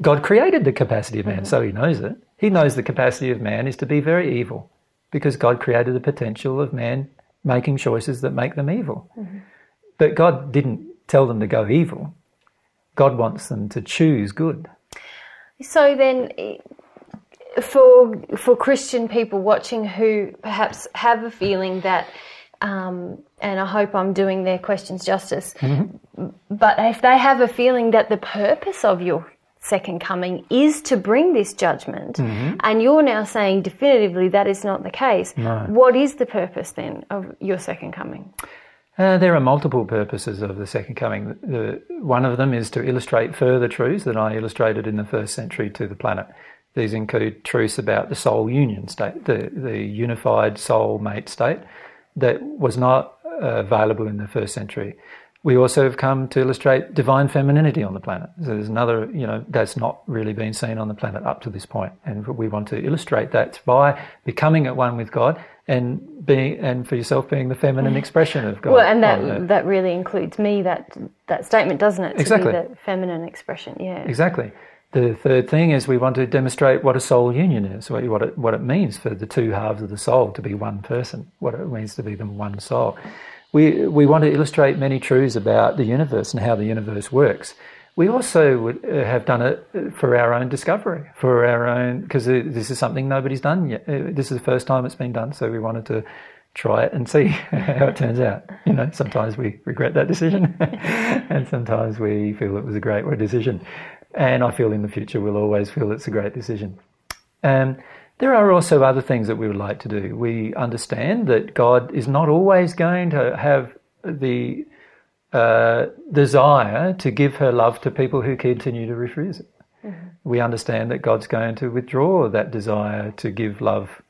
God created the capacity of man, mm-hmm. so he knows it. He knows the capacity of man is to be very evil because God created the potential of man making choices that make them evil. Mm-hmm. But God didn't tell them to go evil. God wants them to choose good. So then, for for Christian people watching who perhaps have a feeling that, um, and I hope I'm doing their questions justice, mm-hmm. but if they have a feeling that the purpose of your second coming is to bring this judgment, mm-hmm. and you're now saying definitively that is not the case. No. What is the purpose then of your second coming? Uh, there are multiple purposes of the second coming. The, one of them is to illustrate further truths that I illustrated in the first century to the planet. These include truths about the soul union state, the, the unified soul mate state that was not uh, available in the first century. We also have come to illustrate divine femininity on the planet. So there's another, you know, that's not really been seen on the planet up to this point, and we want to illustrate that by becoming at one with God and being, and for yourself being the feminine expression of God. Well, and that that really includes me. That that statement, doesn't it? To Exactly. be the feminine expression. Yeah. Exactly. The third thing is we want to demonstrate what a soul union is, what what it, what it means for the two halves of the soul to be one person, what it means to be the one soul. We, we want to illustrate many truths about the universe and how the universe works. We also would, uh, have done it for our own discovery, for our own, because this is something nobody's done yet. Uh, This is the first time it's been done, so we wanted to try it and see how it turns out. You know, sometimes we regret that decision, and sometimes we feel it was a great decision. And I feel in the future we'll always feel it's a great decision. Um, there are also other things that we would like to do. We understand that God is not always going to have the uh, desire to give her love to people who continue to refuse it. We understand that God's going to withdraw that desire to give love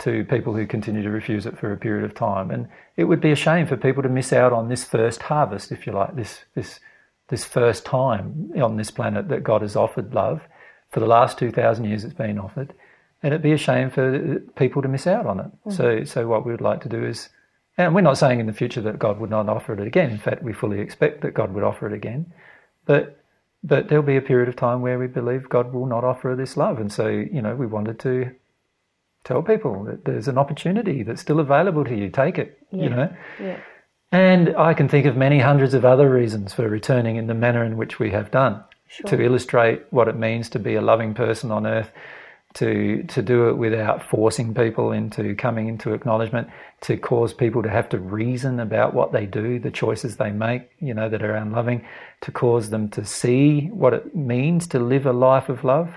to people who continue to refuse it for a period of time. And it would be a shame for people to miss out on this first harvest, if you like, this this this first time on this planet that God has offered love. For the last two thousand years, it's been offered, and it'd be a shame for people to miss out on it. Mm. So, so what we would like to do is, and we're not saying in the future that God would not offer it again. In fact, we fully expect that God would offer it again, but but there'll be a period of time where we believe God will not offer this love, and so you know we wanted to tell people that there's an opportunity that's still available to you. Take it, you know. Yeah. And I can think of many hundreds of other reasons for returning in the manner in which we have done to illustrate what it means to be a loving person on earth, to to do it without forcing people into coming into acknowledgement, to cause people to have to reason about what they do, the choices they make, you know, that are unloving, to cause them to see what it means to live a life of love.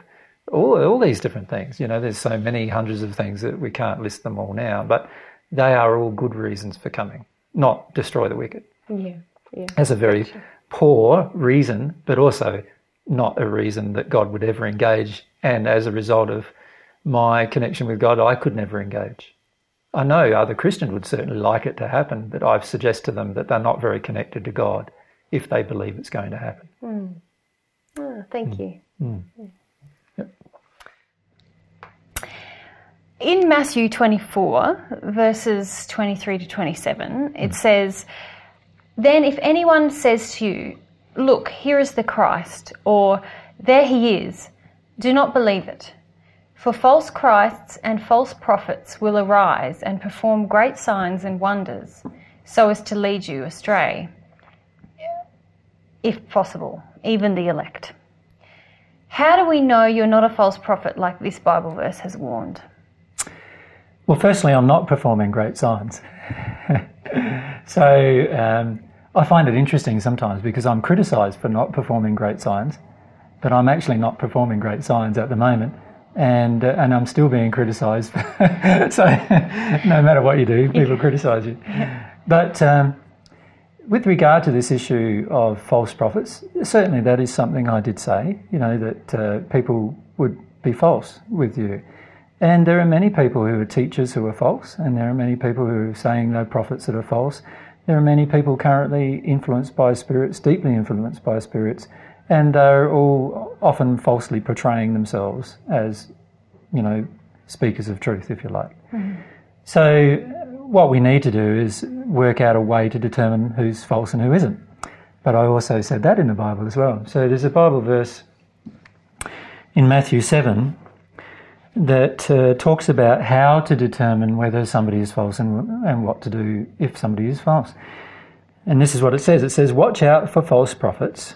All, all these different things, you know, there's so many hundreds of things that we can't list them all now, but they are all good reasons for coming, not destroy the wicked. Yeah. Yeah. That's a very poor reason, but also not a reason that God would ever engage. And as a result of my connection with God, I could never engage. I know other Christians would certainly like it to happen, but I suggest to them that they're not very connected to God if they believe it's going to happen. Hmm. Ah, thank hmm. you. Hmm. In Matthew 24, verses 23 to 27, it says, Then if anyone says to you, Look, here is the Christ, or There he is, do not believe it. For false Christs and false prophets will arise and perform great signs and wonders, so as to lead you astray, if possible, even the elect. How do we know you're not a false prophet like this Bible verse has warned? Well, firstly, I'm not performing great signs. so um, I find it interesting sometimes because I'm criticised for not performing great signs, but I'm actually not performing great signs at the moment, and uh, and I'm still being criticised. so no matter what you do, people criticise you. But um, with regard to this issue of false prophets, certainly that is something I did say. You know that uh, people would be false with you. And there are many people who are teachers who are false, and there are many people who are saying they're prophets that are false. There are many people currently influenced by spirits, deeply influenced by spirits, and are all often falsely portraying themselves as, you know, speakers of truth, if you like. So, what we need to do is work out a way to determine who's false and who isn't. But I also said that in the Bible as well. So, there's a Bible verse in Matthew 7 that uh, talks about how to determine whether somebody is false and, and what to do if somebody is false. And this is what it says it says, Watch out for false prophets.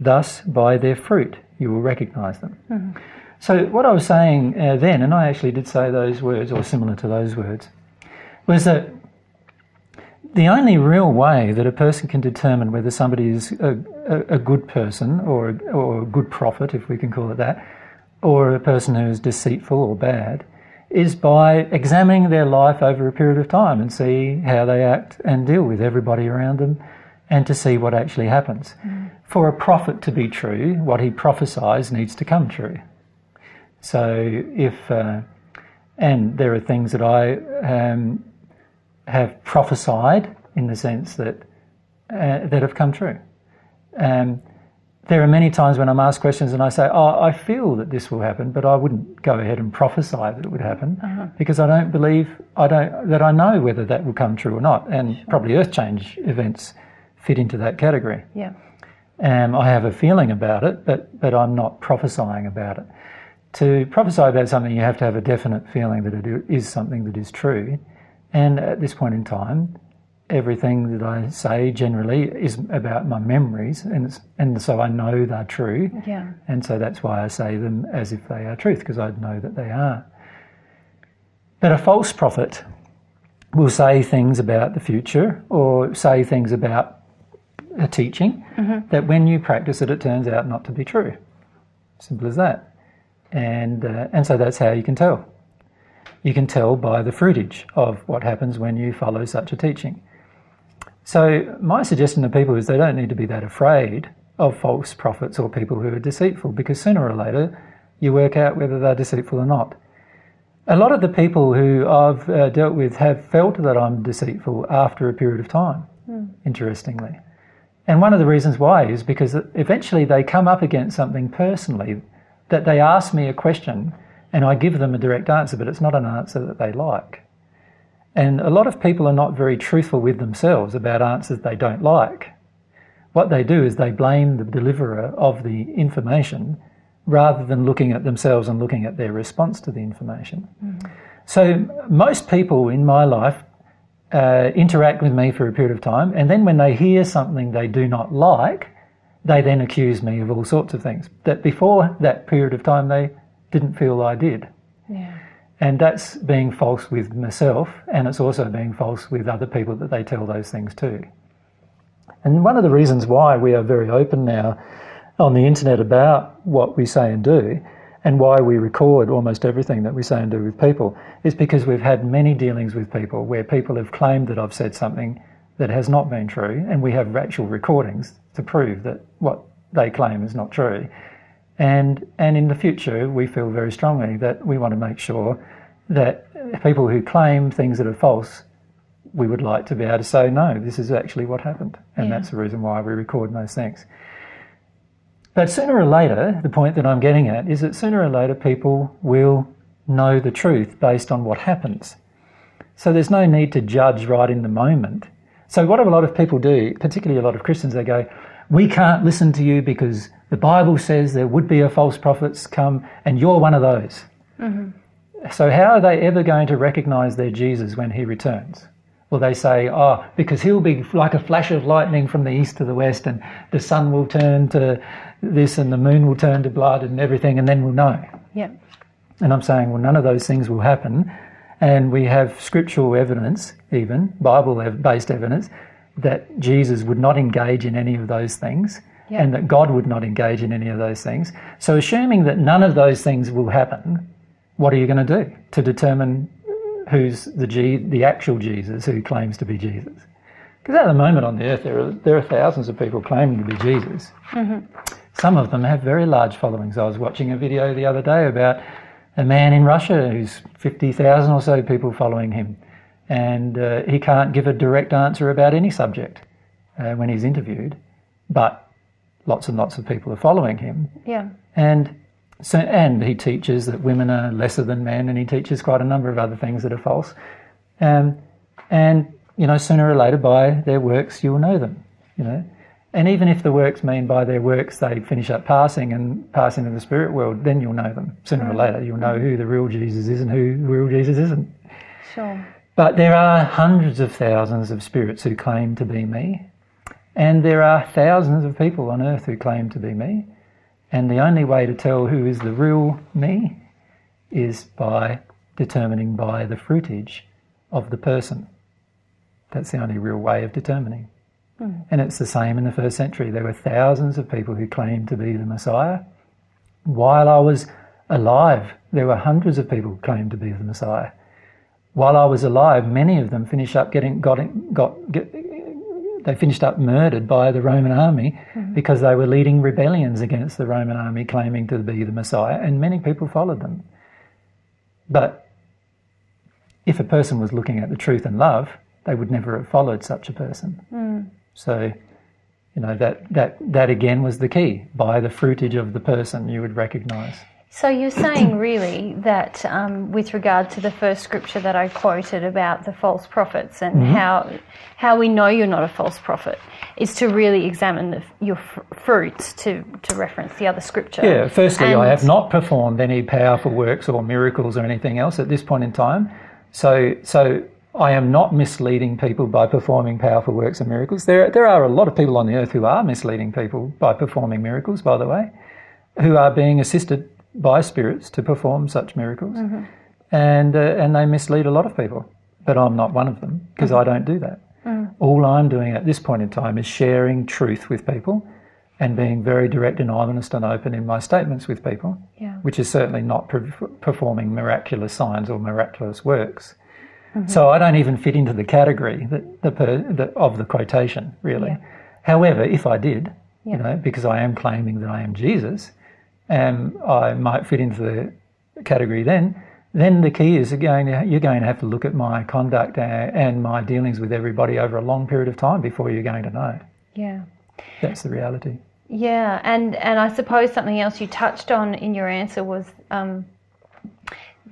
Thus, by their fruit, you will recognize them. So, what I was saying uh, then, and I actually did say those words, or similar to those words, was that the only real way that a person can determine whether somebody is a, a, a good person or a, or a good prophet, if we can call it that, or a person who is deceitful or bad, is by examining their life over a period of time and see how they act and deal with everybody around them and to see what actually happens. Mm. For a prophet to be true, what he prophesies needs to come true. So if, uh, and there are things that I um, have prophesied in the sense that uh, that have come true. Um, there are many times when I'm asked questions and I say, "Oh, I feel that this will happen," but I wouldn't go ahead and prophesy that it would happen uh-huh. because I don't believe I don't that I know whether that will come true or not. And sure. probably earth change events fit into that category. Yeah. Um, I have a feeling about it, but but I'm not prophesying about it. To prophesy about something, you have to have a definite feeling that it is something that is true. And at this point in time, everything that I say generally is about my memories, and and so I know they're true. Yeah. And so that's why I say them as if they are truth, because I know that they are. But a false prophet will say things about the future or say things about a teaching mm-hmm. that when you practice it, it turns out not to be true. Simple as that. And uh, and so that's how you can tell. You can tell by the fruitage of what happens when you follow such a teaching. So, my suggestion to people is they don't need to be that afraid of false prophets or people who are deceitful because sooner or later you work out whether they're deceitful or not. A lot of the people who I've uh, dealt with have felt that I'm deceitful after a period of time, mm. interestingly. And one of the reasons why is because eventually they come up against something personally that they ask me a question and I give them a direct answer, but it's not an answer that they like. And a lot of people are not very truthful with themselves about answers they don't like. What they do is they blame the deliverer of the information rather than looking at themselves and looking at their response to the information. Mm-hmm. So, most people in my life uh, interact with me for a period of time, and then when they hear something they do not like, they then accuse me of all sorts of things that before that period of time they didn't feel I did. Yeah. And that's being false with myself, and it's also being false with other people that they tell those things to. And one of the reasons why we are very open now on the internet about what we say and do, and why we record almost everything that we say and do with people, is because we've had many dealings with people where people have claimed that I've said something that has not been true, and we have actual recordings to prove that what they claim is not true. And, and in the future, we feel very strongly that we want to make sure that people who claim things that are false, we would like to be able to say, no, this is actually what happened. And yeah. that's the reason why we record those things. But sooner or later, the point that I'm getting at is that sooner or later people will know the truth based on what happens. So there's no need to judge right in the moment. So what a lot of people do, particularly a lot of Christians, they go, we can't listen to you because the Bible says there would be a false prophets come, and you're one of those. Mm-hmm. So, how are they ever going to recognize their Jesus when he returns? Well, they say, oh, because he'll be like a flash of lightning from the east to the west, and the sun will turn to this, and the moon will turn to blood, and everything, and then we'll know. Yeah. And I'm saying, well, none of those things will happen. And we have scriptural evidence, even Bible based evidence, that Jesus would not engage in any of those things yeah. and that God would not engage in any of those things. So, assuming that none of those things will happen, what are you going to do to determine who's the G, the actual Jesus who claims to be Jesus? Because at the moment on the earth, there are, there are thousands of people claiming to be Jesus. Mm-hmm. Some of them have very large followings. I was watching a video the other day about a man in Russia who's 50,000 or so people following him. And uh, he can't give a direct answer about any subject uh, when he's interviewed. But lots and lots of people are following him. Yeah. And so, and he teaches that women are lesser than men, and he teaches quite a number of other things that are false. Um, and you know, sooner or later, by their works, you'll know them. You know, and even if the works mean by their works they finish up passing and pass into the spirit world, then you'll know them. Sooner or mm. later, you'll know who the real Jesus is and who the real Jesus isn't. Sure. But there are hundreds of thousands of spirits who claim to be me, and there are thousands of people on earth who claim to be me. And the only way to tell who is the real me is by determining by the fruitage of the person. That's the only real way of determining. Hmm. And it's the same in the first century. There were thousands of people who claimed to be the Messiah. While I was alive, there were hundreds of people who claimed to be the Messiah. While I was alive, many of them finished up getting got got get, they finished up murdered by the Roman army hmm. because they were leading rebellions against the Roman army, claiming to be the Messiah, and many people followed them. But if a person was looking at the truth and love, they would never have followed such a person. Hmm. So, you know that that that again was the key. By the fruitage of the person, you would recognise. So you're saying really that um, with regard to the first scripture that I quoted about the false prophets and Mm-hmm. how how we know you're not a false prophet is to really examine the, your fr- fruits to to reference the other scripture. Yeah, firstly, I have not performed any powerful works or miracles or anything else at this point in time. So, so I am not misleading people by performing powerful works and miracles. There, there are a lot of people on the earth who are misleading people by performing miracles, by the way, who are being assisted by spirits to perform such miracles. Mm-hmm. And, uh, and they mislead a lot of people. But I'm not one of them because mm-hmm. I don't do that. Mm. All I'm doing at this point in time is sharing truth with people and being very direct and honest and open in my statements with people, Yeah. which is certainly not per- performing miraculous signs or miraculous works. So I don't even fit into the category that the, per, the, of the quotation, really. Yeah. However, if I did, Yeah. you know, because I am claiming that I am Jesus, um, I might fit into the category then. Then the key is again you're going to have to look at my conduct and, and my dealings with everybody over a long period of time before you're going to know. Yeah. That's the reality. Yeah, and and I suppose something else you touched on in your answer was um,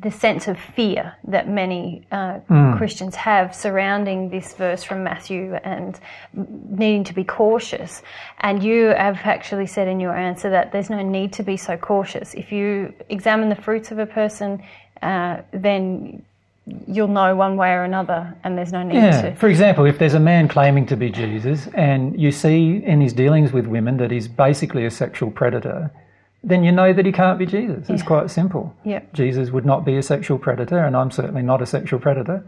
the sense of fear that many uh, Christians have surrounding this verse from Matthew and needing to be cautious. And you have actually said in your answer that there's no need to be so cautious. If you examine the fruits of a person, uh, then you'll know one way or another, and there's no need Yeah. to. For example, if there's a man claiming to be Jesus and you see in his dealings with women that he's basically a sexual predator, then you know that he can't be Jesus. It's quite simple. Yeah. Jesus would not be a sexual predator, and I'm certainly not a sexual predator.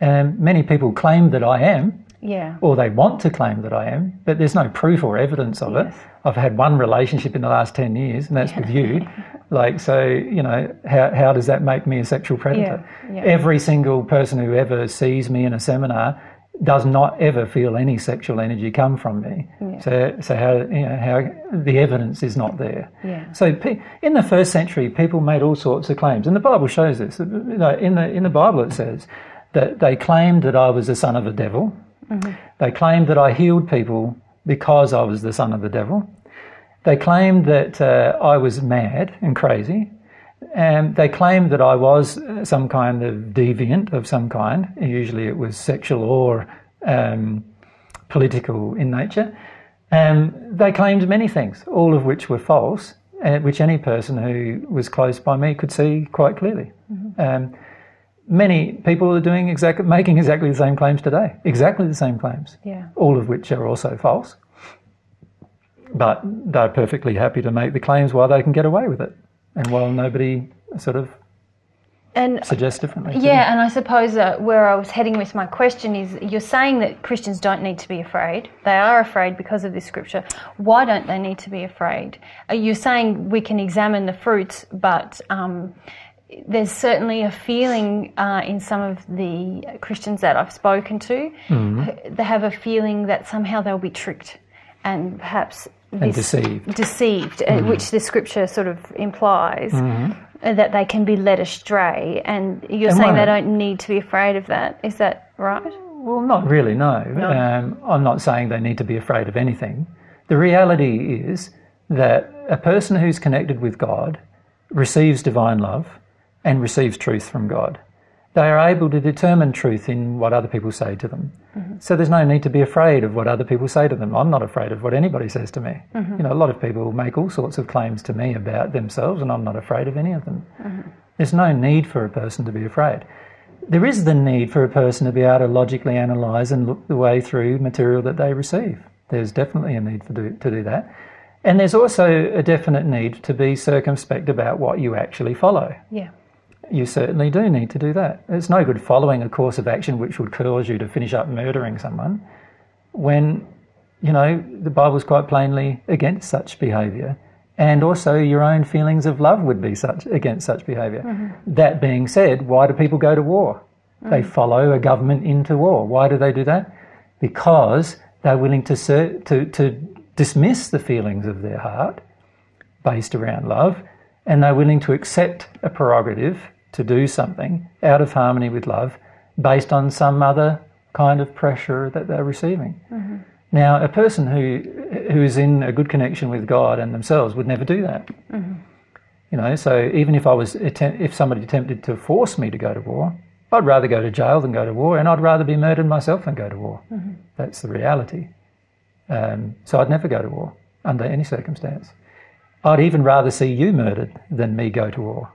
And many people claim that I am, Yeah. or they want to claim that I am, but there's no proof or evidence of it. I've had one relationship in the last 10 years, and that's with you. Like, so, you know, how, how does that make me a sexual predator? Yeah, yeah. Every single person who ever sees me in a seminar does not ever feel any sexual energy come from me. So, so how, you know, how the evidence is not there. Yeah. So pe- in the first century, people made all sorts of claims, and the Bible shows this. In the in the Bible, it says that they claimed that I was the son of the devil. They claimed that I healed people because I was the son of the devil. They claimed that uh, I was mad and crazy. And they claimed that I was uh, some kind of deviant of some kind. Usually it was sexual or um, political in nature. And they claimed many things, all of which were false, uh, which any person who was close by me could see quite clearly. Um, many people are doing exactly, making exactly the same claims today, exactly the same claims, Yeah. all of which are also false. But they're perfectly happy to make the claims while they can get away with it, and while nobody sort of And suggests differently. Yeah, and I suppose uh, where I was heading with my question is you're saying that Christians don't need to be afraid. They are afraid because of this scripture. Why don't they need to be afraid? You're saying we can examine the fruits, but um, there's certainly a feeling uh, in some of the Christians that I've spoken to. Mm-hmm. They have a feeling that somehow they'll be tricked and perhaps And deceived. deceived, Mm-hmm. uh, which the scripture sort of implies. uh, That they can be led astray, and you're And saying they don't need to be afraid of that. Is that right? Well, not really, no. Um, I'm not saying they need to be afraid of anything. The reality is that a person who's connected with God receives divine love and receives truth from God. They are able to determine truth in what other people say to them. Mm-hmm. So there's no need to be afraid of what other people say to them. I'm not afraid of what anybody says to me. Mm-hmm. You know, a lot of people make all sorts of claims to me about themselves, and I'm not afraid of any of them. Mm-hmm. There's no need for a person to be afraid. There is the need for a person to be able to logically analyse and look the way through material that they receive. There's definitely a need for do, to do that. And there's also a definite need to be circumspect about what you actually follow. Yeah. You certainly do need to do that. It's no good following a course of action which would cause you to finish up murdering someone when, you know, the Bible's quite plainly against such behaviour. And also, your own feelings of love would be such against such behavior mm-hmm. That being said, why do people go to war? Mm. They follow a government into war. Why do they do that? Because they're willing to, ser- to, to dismiss the feelings of their heart based around love, and they're willing to accept a prerogative to do something out of harmony with love based on some other kind of pressure that they're receiving. Mm-hmm. Now, a person who who is in a good connection with God and themselves would never do that. Mm-hmm. You know, so even if I was attempt, if somebody attempted to force me to go to war, I'd rather go to jail than go to war, and I'd rather be murdered myself than go to war. Mm-hmm. That's the reality. Um, so I'd never go to war under any circumstance. I'd even rather see you murdered than me go to war.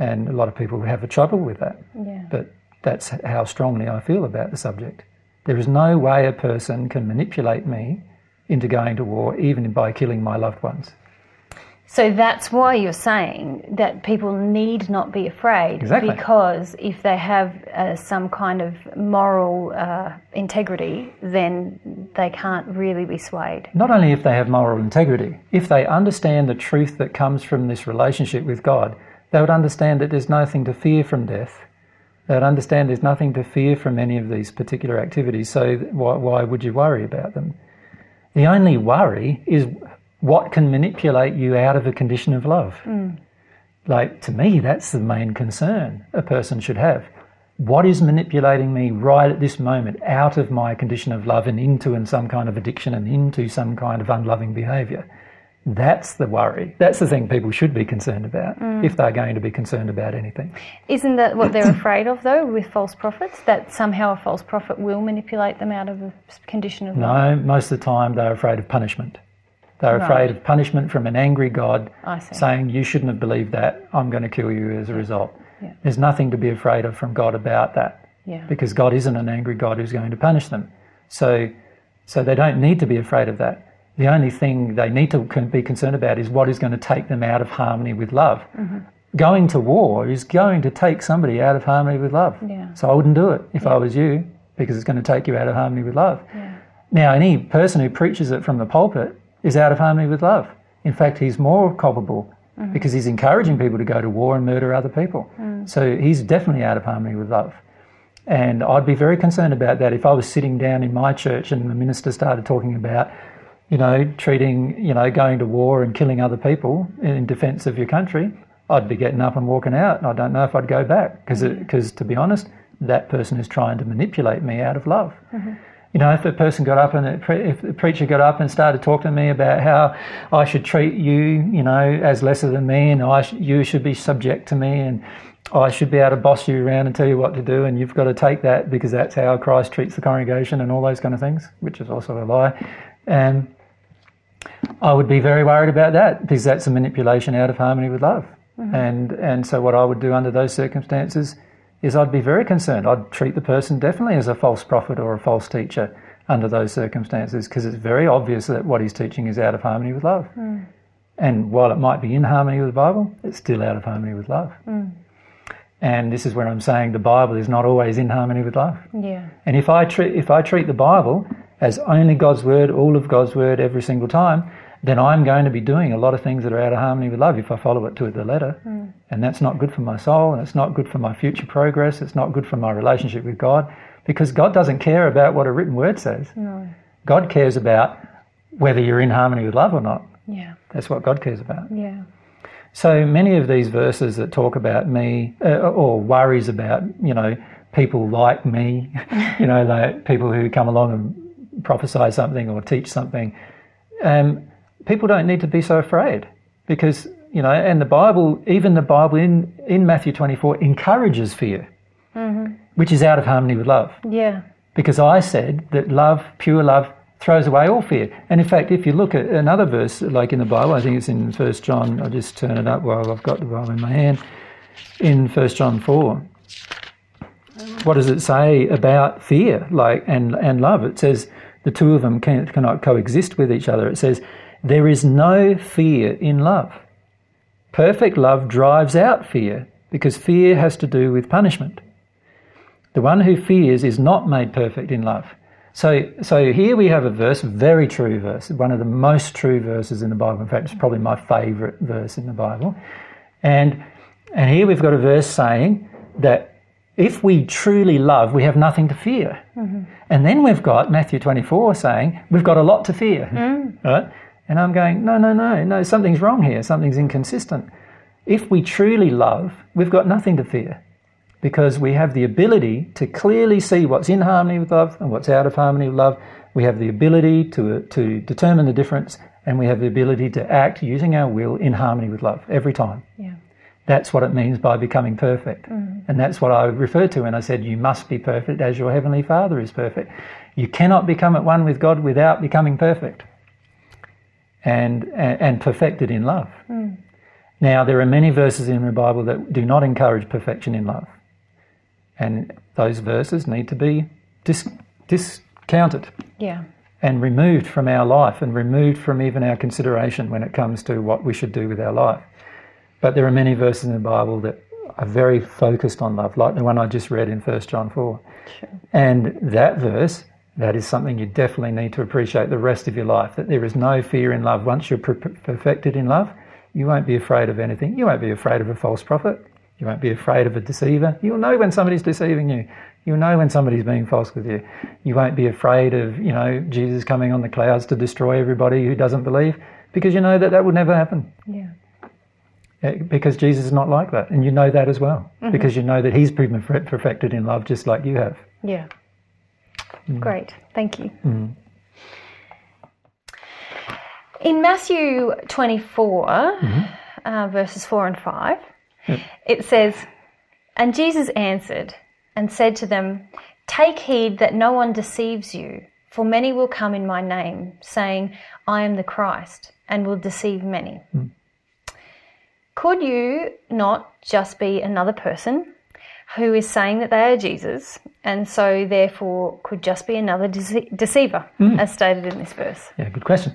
And a lot of people have a trouble with that. Yeah. But that's how strongly I feel about the subject. There is no way a person can manipulate me into going to war, even by killing my loved ones. So that's why you're saying that people need not be afraid. Exactly. Because if they have uh, some kind of moral uh, integrity, then they can't really be swayed. Not only if they have moral integrity, if they understand the truth that comes from this relationship with God, they would understand that there's nothing to fear from death. They would understand there's nothing to fear from any of these particular activities, so why, why would you worry about them? The only worry is what can manipulate you out of a condition of love. Hmm. Like, to me, that's the main concern a person should have. What is manipulating me right at this moment out of my condition of love and into and some kind of addiction and into some kind of unloving behaviour? That's the worry. That's the thing people should be concerned about mm. if they're going to be concerned about anything. Isn't that what they're afraid of, though, with false prophets? That somehow a false prophet will manipulate them out of a condition of? No, most of the time they're afraid of punishment. They're Right. afraid of punishment from an angry God saying, You shouldn't have believed that, I'm going to kill you as a result. Yeah. There's nothing to be afraid of from God about that. Yeah. because God isn't an angry God who's going to punish them. So, so they don't need to be afraid of that. The only thing they need to be concerned about is what is going to take them out of harmony with love. Mm-hmm. Going to war is going to take somebody out of harmony with love. Yeah. So I wouldn't do it if I was you, because it's going to take you out of harmony with love. Now, any person who preaches it from the pulpit is out of harmony with love. In fact, he's more culpable because he's encouraging people to go to war and murder other people. So he's definitely out of harmony with love. And I'd be very concerned about that if I was sitting down in my church and the minister started talking about, you know, treating, you know, going to war and killing other people in defence of your country. I'd be getting up and walking out, and I don't know if I'd go back because, because to be honest, that person is trying to manipulate me out of love. Mm-hmm. You know, if a person got up and if the preacher got up and started talking to me about how I should treat you, you know, as lesser than me, and I sh- you should be subject to me, and I should be able to boss you around and tell you what to do, and you've got to take that because that's how Christ treats the congregation, and all those kind of things, which is also a lie. And I would be very worried about that because that's a manipulation out of harmony with love. Mm-hmm. And and so what I would do under those circumstances is I'd be very concerned. I'd treat the person definitely as a false prophet or a false teacher under those circumstances because it's very obvious that what he's teaching is out of harmony with love. Mm. And while it might be in harmony with the Bible, it's still out of harmony with love. Mm. And this is where I'm saying the Bible is not always in harmony with love. Yeah. And if I treat if I treat the Bible as only God's word, all of God's word every single time, then I'm going to be doing a lot of things that are out of harmony with love if I follow it to the letter. And that's not good for my soul and it's not good for my future progress, it's not good for my relationship with God because God doesn't care about what a written word says. No. God cares about whether you're in harmony with love or not. Yeah. That's what God cares about. Yeah. So many of these verses that talk about me uh, or worries about, you know, people like me, you know, like people who come along and prophesy something or teach something, um, people don't need to be so afraid because, you know, and the Bible, even the Bible in, in Matthew 24 encourages fear, which is out of harmony with love Yeah. because I said that love, pure love, throws away all fear. And in fact, if you look at another verse, like in the Bible, I think it's in First John. I'll just turn it up while I've got the Bible in my hand. In First John four, what does it say about fear, like and and love? It says the two of them can, cannot coexist with each other. It says there is no fear in love. Perfect love drives out fear because fear has to do with punishment. The one who fears is not made perfect in love. So, so here we have a verse, very true verse, one of the most true verses in the Bible. In fact, it's probably my favourite verse in the Bible. And, and here we've got a verse saying that if we truly love, we have nothing to fear. Mm-hmm. And then we've got Matthew 24 saying we've got a lot to fear. Mm. Right? And I'm going, no, no, no, no, something's wrong here. Something's inconsistent. If we truly love, we've got nothing to fear because we have the ability to clearly see what's in harmony with love and what's out of harmony with love. We have the ability to, to determine the difference and we have the ability to act using our will in harmony with love every time. Yeah. That's what it means by becoming perfect. Mm. And that's what I referred to when I said you must be perfect as your Heavenly Father is perfect. You cannot become at one with God without becoming perfect and, and, and perfected in love. Mm. Now, there are many verses in the Bible that do not encourage perfection in love. And those verses need to be dis- discounted. Yeah. And removed from our life and removed from even our consideration when it comes to what we should do with our life. But there are many verses in the Bible that are very focused on love, like the one I just read in 1 John 4. Sure. And that verse, that is something you definitely need to appreciate the rest of your life, that there is no fear in love. Once you're perfected in love, you won't be afraid of anything. You won't be afraid of a false prophet. You won't be afraid of a deceiver. You'll know when somebody's deceiving you. You'll know when somebody's being false with you. You won't be afraid of, you know, Jesus coming on the clouds to destroy everybody who doesn't believe because you know that that would never happen. Yeah. Because Jesus is not like that. And you know that as well. Mm-hmm. Because you know that he's been perfected in love just like you have. Yeah. Mm. Great. Thank you. Mm. In Matthew 24, mm-hmm. uh, verses 4 and 5, it says, And Jesus answered and said to them, Take heed that no one deceives you, for many will come in my name, saying, I am the Christ, and will deceive many. Mm. Could you not just be another person who is saying that they are Jesus, and so therefore could just be another dece- deceiver, mm. as stated in this verse? Yeah, good question.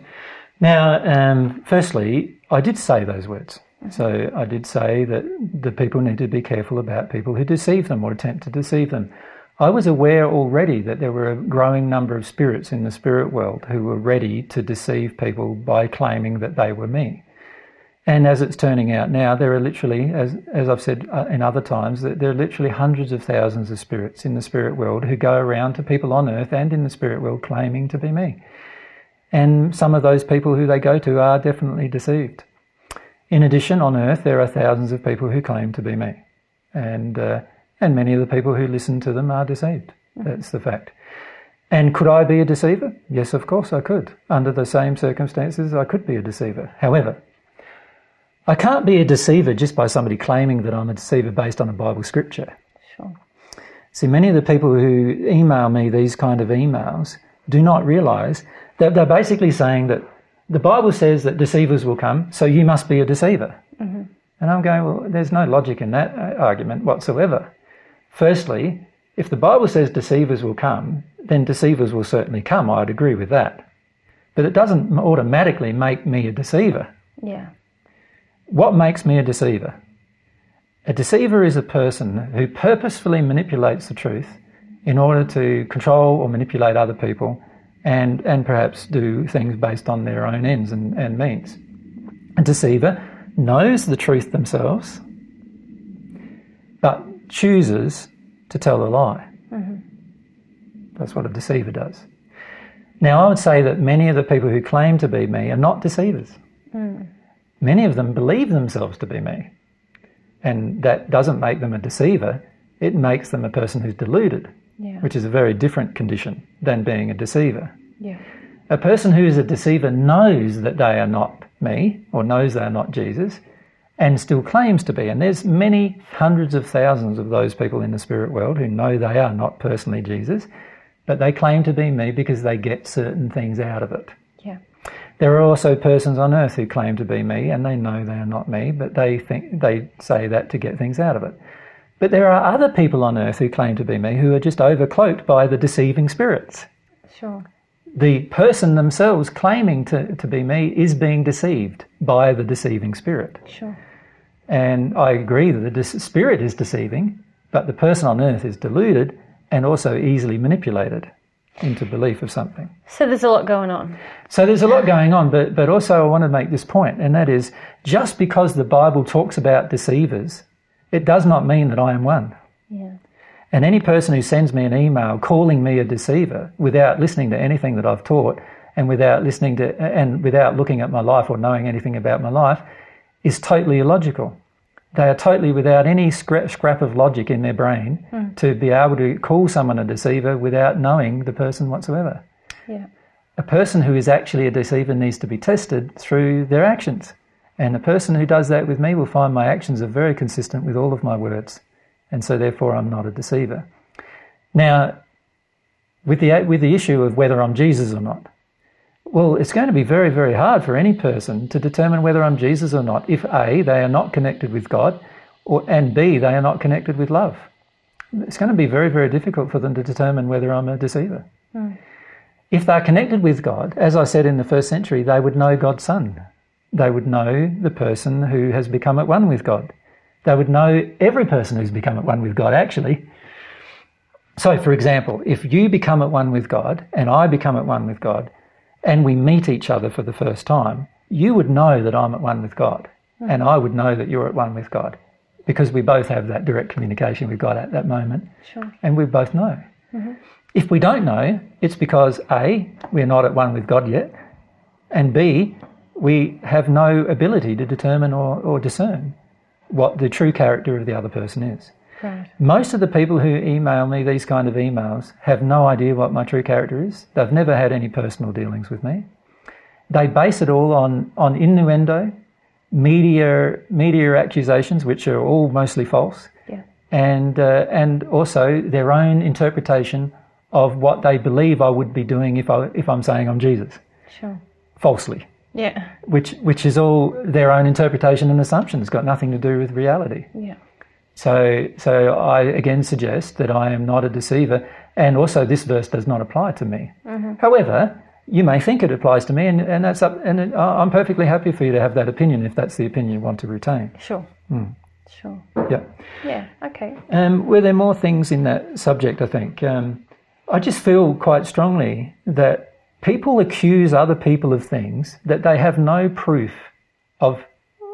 Now, um, firstly, I did say those words. So I did say that the people need to be careful about people who deceive them or attempt to deceive them. I was aware already that there were a growing number of spirits in the spirit world who were ready to deceive people by claiming that they were me. And as it's turning out now, there are literally, as, as I've said uh, in other times, that there are literally hundreds of thousands of spirits in the spirit world who go around to people on earth and in the spirit world claiming to be me. And some of those people who they go to are definitely deceived. In addition, on earth, there are thousands of people who claim to be me. And, uh, and many of the people who listen to them are deceived. That's the fact. And could I be a deceiver? Yes, of course I could. Under the same circumstances, I could be a deceiver. However, I can't be a deceiver just by somebody claiming that I'm a deceiver based on a Bible scripture. Sure. See, many of the people who email me these kind of emails do not realize that they're basically saying that the Bible says that deceivers will come, so you must be a deceiver. Mm-hmm. And I'm going, well, there's no logic in that uh, argument whatsoever. Firstly, if the Bible says deceivers will come, then deceivers will certainly come. I'd agree with that. But it doesn't automatically make me a deceiver. Yeah. What makes me a deceiver? A deceiver is a person who purposefully manipulates the truth in order to control or manipulate other people and, and perhaps do things based on their own ends and, and means. A deceiver knows the truth themselves, but chooses to tell a lie. Mm-hmm. That's what a deceiver does. Now, I would say that many of the people who claim to be me are not deceivers. Mm. Many of them believe themselves to be me. And that doesn't make them a deceiver, it makes them a person who's deluded yeah. which is a very different condition than being a deceiver. Yeah. A person who is a deceiver knows that they are not me or knows they are not Jesus and still claims to be. And there's many hundreds of thousands of those people in the spirit world who know they are not personally Jesus, but they claim to be me because they get certain things out of it. Yeah. There are also persons on earth who claim to be me and they know they are not me, but they think they say that to get things out of it. But there are other people on earth who claim to be me who are just overcloaked by the deceiving spirits. Sure. The person themselves claiming to, to be me is being deceived by the deceiving spirit. Sure. And I agree that the spirit is deceiving, but the person on earth is deluded and also easily manipulated into belief of something. So there's a lot going on. So there's a lot going on, but, but also I want to make this point, and that is just because the Bible talks about deceivers, it does not mean that I am one. Yeah. And any person who sends me an email calling me a deceiver without listening to anything that I've taught and without listening to and without looking at my life or knowing anything about my life is totally illogical. They are totally without any scrap, scrap of logic in their brain hmm. to be able to call someone a deceiver without knowing the person whatsoever. Yeah. A person who is actually a deceiver needs to be tested through their actions. And the person who does that with me will find my actions are very consistent with all of my words. And so therefore I'm not a deceiver. Now, with the, with the issue of whether I'm Jesus or not, well, it's going to be very, very hard for any person to determine whether I'm Jesus or not if A, they are not connected with God, or, and B, they are not connected with love. It's going to be very, very difficult for them to determine whether I'm a deceiver. Hmm. If they're connected with God, as I said in the first century, they would know God's Son. They would know the person who has become at one with God. They would know every person who's become at one with God, actually. So, for example, if you become at one with God and I become at one with God and we meet each other for the first time, you would know that I'm at one with God hmm. and I would know that you're at one with God because we both have that direct communication with God at that moment Sure. and we both know. Mm-hmm. If we don't know, it's because A, we're not at one with God yet, and B, we have no ability to determine or, or discern what the true character of the other person is. Right. Most of the people who email me these kind of emails have no idea what my true character is. They've never had any personal dealings with me. They base it all on, on innuendo, media, media accusations, which are all mostly false, Yeah. and, uh, and also their own interpretation of what they believe I would be doing if, I, if I'm saying I'm Jesus, Sure. falsely, Yeah. which, which is all their own interpretation and assumption. It's got nothing to do with reality. Yeah. So, so I again suggest that I am not a deceiver, and also this verse does not apply to me. However, you may think it applies to me, and, and that's up. And it, I'm perfectly happy for you to have that opinion if that's the opinion you want to retain. Sure. Sure. Yeah. Yeah. Okay. Um, were there more things in that subject? I think um, I just feel quite strongly that people accuse other people of things that they have no proof of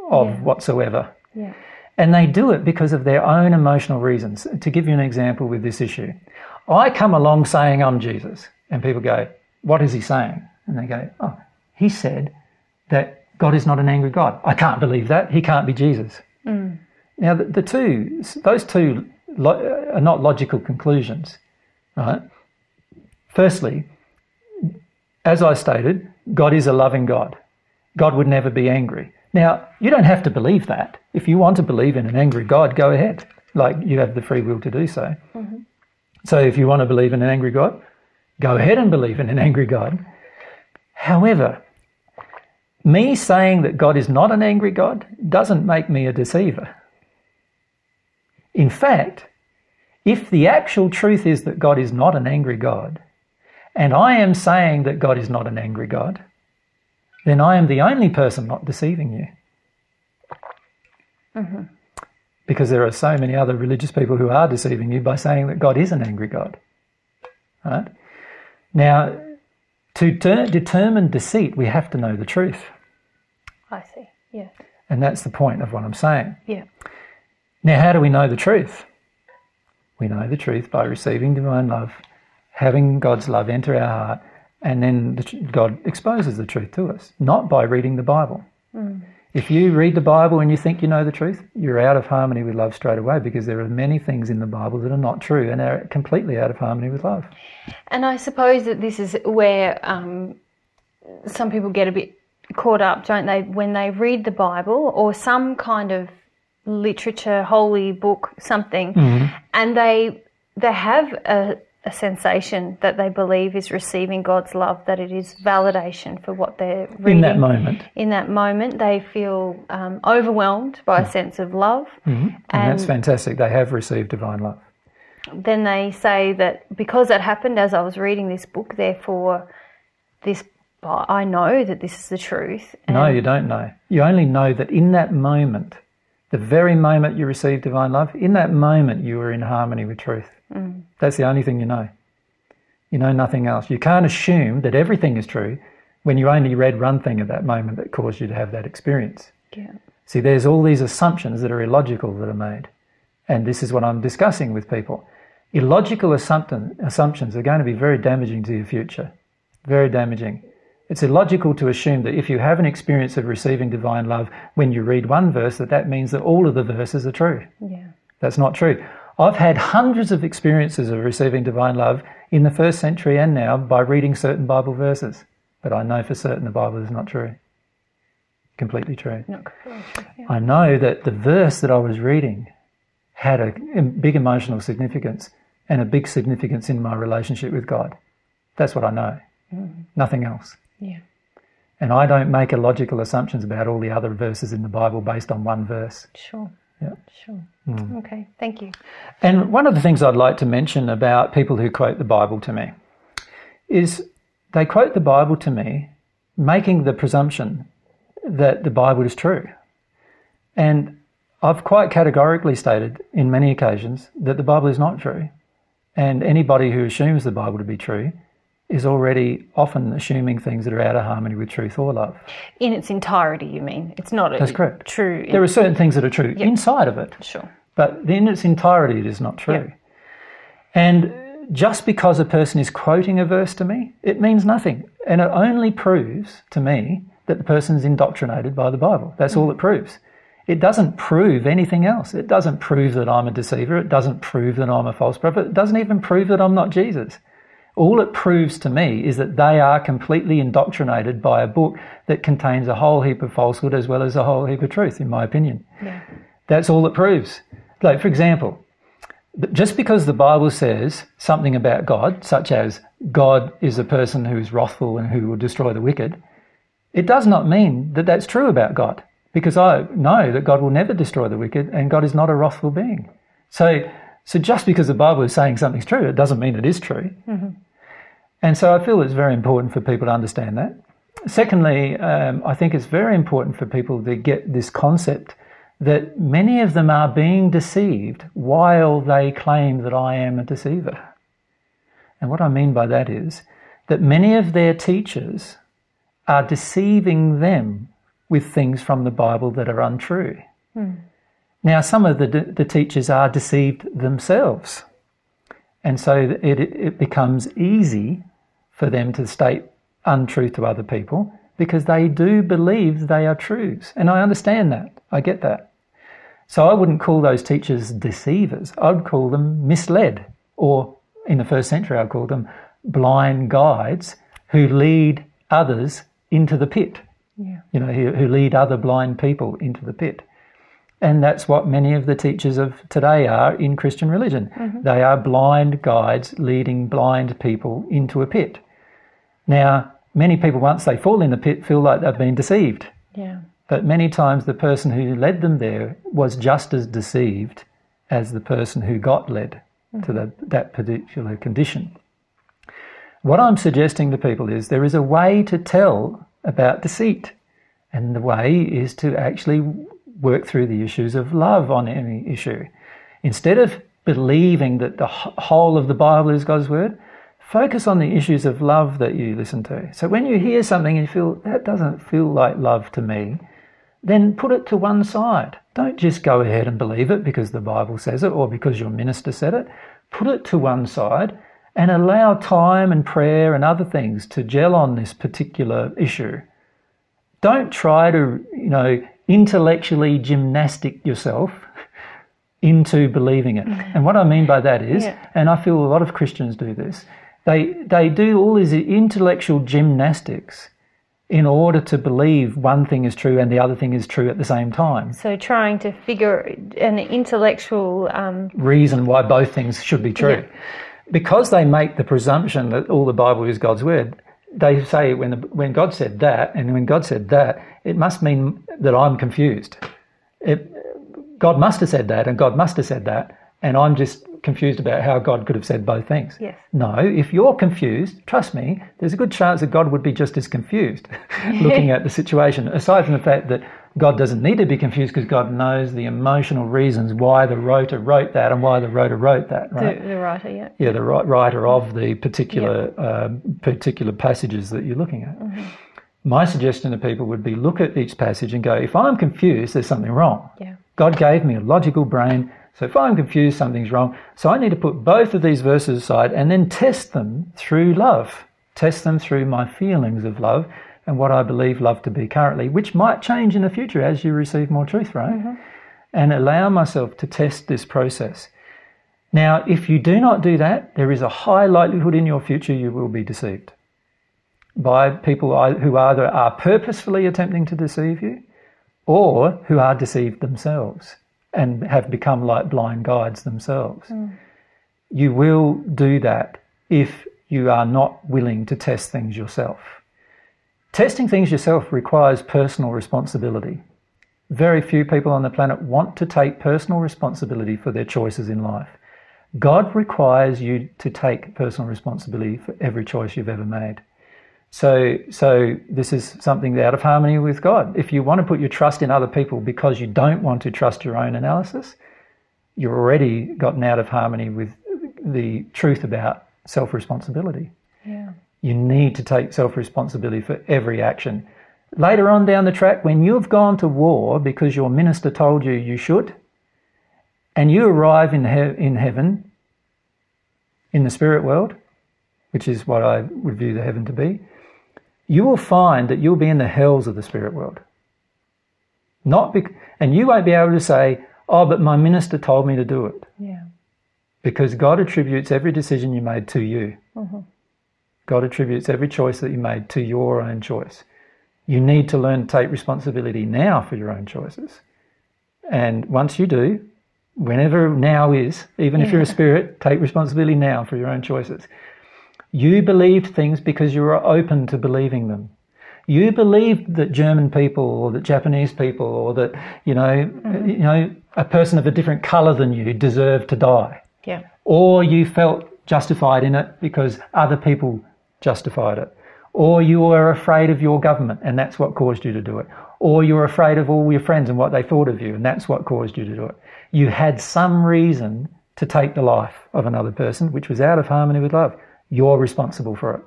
of whatsoever. Yeah. And they do it because of their own emotional reasons. To give you an example with this issue, I come along saying I'm Jesus, and people go, What is he saying? And they go, Oh, he said that God is not an angry God. I can't believe that. He can't be Jesus. Mm. Now, the, the two, those two lo- uh, are not logical conclusions, right? Firstly, as I stated, God is a loving God. God would never be angry. Now, you don't have to believe that. If you want to believe in an angry God, go ahead. Like you have the free will to do so. Mm-hmm. So if you want to believe in an angry God, go ahead and believe in an angry God. However, me saying that God is not an angry God doesn't make me a deceiver. In fact, if the actual truth is that God is not an angry God, and I am saying that God is not an angry God, then I am the only person not deceiving you. Mm-hmm. Because there are so many other religious people who are deceiving you by saying that God is an angry God. Right? Now, to ter- determine deceit, we have to know the truth. I see. Yeah. And that's the point of what I'm saying. Yeah. Now, how do we know the truth? We know the truth by receiving divine love, having God's love enter our heart, and then the, God exposes the truth to us, not by reading the Bible. If you read the Bible and you think you know the truth, you're out of harmony with love straight away because there are many things in the Bible that are not true and are completely out of harmony with love. And I suppose that this is where um, some people get a bit caught up, don't they, when they read the Bible or some kind of literature, holy book, something, and they they have a, a sensation that they believe is receiving God's love, that it is validation for what they're reading. In that moment. In that moment, they feel um, overwhelmed by a hmm. sense of love, hmm. And, that's fantastic. They have received divine love. then they say that because that happened as I was reading this book, therefore, this I know that this is the truth. No, you don't know. You only know that in that moment the very moment you received divine love, in that moment you were in harmony with truth. Mm. That's the only thing you know. You know nothing else. You can't assume that everything is true when you only read one thing at that moment that caused you to have that experience. Yeah. See, there's all these assumptions that are illogical that are made. And this is what I'm discussing with people. Illogical assumption, assumptions are going to be very damaging to your future. Very damaging. It's illogical to assume that if you have an experience of receiving divine love when you read one verse, that that means that all of the verses are true. Yeah. That's not true. I've had hundreds of experiences of receiving divine love in the first century and now by reading certain Bible verses. But I know for certain the Bible is not true. Completely true. Not. Yeah. I know that the verse that I was reading had a big emotional significance and a big significance in my relationship with God. That's what I know. Mm-hmm. Nothing else. Yeah. And I don't make illogical assumptions about all the other verses in the Bible based on one verse. Sure. Yeah. Sure. Hmm. Okay. Thank you. And one of the things I'd like to mention about people who quote the Bible to me is they quote the Bible to me making the presumption that the Bible is true. And I've quite categorically stated in many occasions that the Bible is not true. And anybody who assumes the Bible to be true is already often assuming things that are out of harmony with truth or love. In its entirety, you mean? It's not That's correct. true. There are certain things that are true inside of it, sure. but in its entirety it is not true. And just because a person is quoting a verse to me, it means nothing. And it only proves to me that the person is indoctrinated by the Bible. That's all it mm-hmm. proves. It doesn't prove anything else. It doesn't prove that I'm a deceiver. It doesn't prove that I'm a false prophet. It doesn't even prove that I'm not Jesus. All it proves to me is that they are completely indoctrinated by a book that contains a whole heap of falsehood as well as a whole heap of truth, in my opinion. Yeah. That's all it proves. Like, for example, just because the Bible says something about God, such as God is a person who is wrathful and who will destroy the wicked, it does not mean that that's true about God. Because I know that God will never destroy the wicked and God is not a wrathful being. So, so just because the Bible is saying something's true, it doesn't mean it is true. And so I feel it's very important for people to understand that. Secondly, um, I think it's very important for people to get this concept that many of them are being deceived while they claim that I am a deceiver. And what I mean by that is that many of their teachers are deceiving them with things from the Bible that are untrue. Now, some of the, the teachers are deceived themselves. And so it, it becomes easy for them to state untruth to other people because they do believe they are truths. And I understand that. I get that. So I wouldn't call those teachers deceivers. I'd call them misled. Or in the first century, I'd call them blind guides who lead others into the pit. Yeah. You know, who, who lead other blind people into the pit. And that's what many of the teachers of today are in Christian religion. Mm-hmm. They are blind guides leading blind people into a pit. Now, many people, once they fall in the pit, feel like they've been deceived. Yeah. But many times the person who led them there was just as deceived as the person who got led to mm-hmm. the, that particular condition. What I'm suggesting to people is there is a way to tell about deceit, and the way is to actually work through the issues of love on any issue. Instead of believing that the whole of the Bible is God's word, focus on the issues of love that you listen to. So when you hear something and you feel that doesn't feel like love to me, then put it to one side. Don't just go ahead and believe it because the Bible says it or because your minister said it. Put it to one side and allow time and prayer and other things to gel on this particular issue. Don't try to, you know, intellectually gymnastic yourself into believing it. And what I mean by that is, Yeah. and I feel a lot of Christians do this, they they do all these intellectual gymnastics in order to believe one thing is true and the other thing is true at the same time. So trying to figure an intellectual. Um, Reason why both things should be true. Because they make the presumption that all the Bible is God's word, they say when the, when God said that and when God said that, it must mean that I'm confused. It, God must have said that and God must have said that, and I'm just confused about how God could have said both things. Yes. No, if you're confused, trust me, there's a good chance that God would be just as confused looking at the situation, aside from the fact that God doesn't need to be confused because God knows the emotional reasons why the writer wrote that and why the writer wrote that, right? The, the writer, yeah. yeah, the writer of the particular uh, particular passages that you're looking at. My suggestion to people would be look at each passage and go, if I'm confused, there's something wrong. Yeah. God gave me a logical brain, so if I'm confused, something's wrong. So I need to put both of these verses aside and then test them through love. Test them through my feelings of love and what I believe love to be currently, which might change in the future as you receive more truth, right? Mm-hmm. And allow myself to test this process. Now, if you do not do that, there is a high likelihood in your future you will be deceived by people who either are purposefully attempting to deceive you or who are deceived themselves and have become like blind guides themselves. Mm. You will do that if you are not willing to test things yourself. Testing things yourself requires personal responsibility. Very few people on the planet want to take personal responsibility for their choices in life. God requires you to take personal responsibility for every choice you've ever made. So, so this is something out of harmony with God. If you want to put your trust in other people because you don't want to trust your own analysis, you're already gotten out of harmony with the truth about self responsibility. Yeah. You need to take self responsibility for every action. Later on down the track, when you've gone to war because your minister told you you should, and you arrive in, he- in heaven, in the spirit world, which is what I would view the heaven to be, you will find that you'll be in the hells of the spirit world. Not bec- and you won't be able to say, "Oh, but my minister told me to do it," Yeah. because God attributes every decision you made to you. Mm-hmm. God attributes every choice that you made to your own choice. You need to learn to take responsibility now for your own choices. And once you do, whenever now is, even if you're a spirit, take responsibility now for your own choices. You believed things because you were open to believing them. You believed that German people or that Japanese people or that, you know, mm-hmm. you know, a person of a different colour than you deserved to die Yeah. or you felt justified in it because other people justified it, or you were afraid of your government and that's what caused you to do it, or you were afraid of all your friends and what they thought of you and that's what caused you to do it. You had some reason to take the life of another person which was out of harmony with love. You're responsible for it.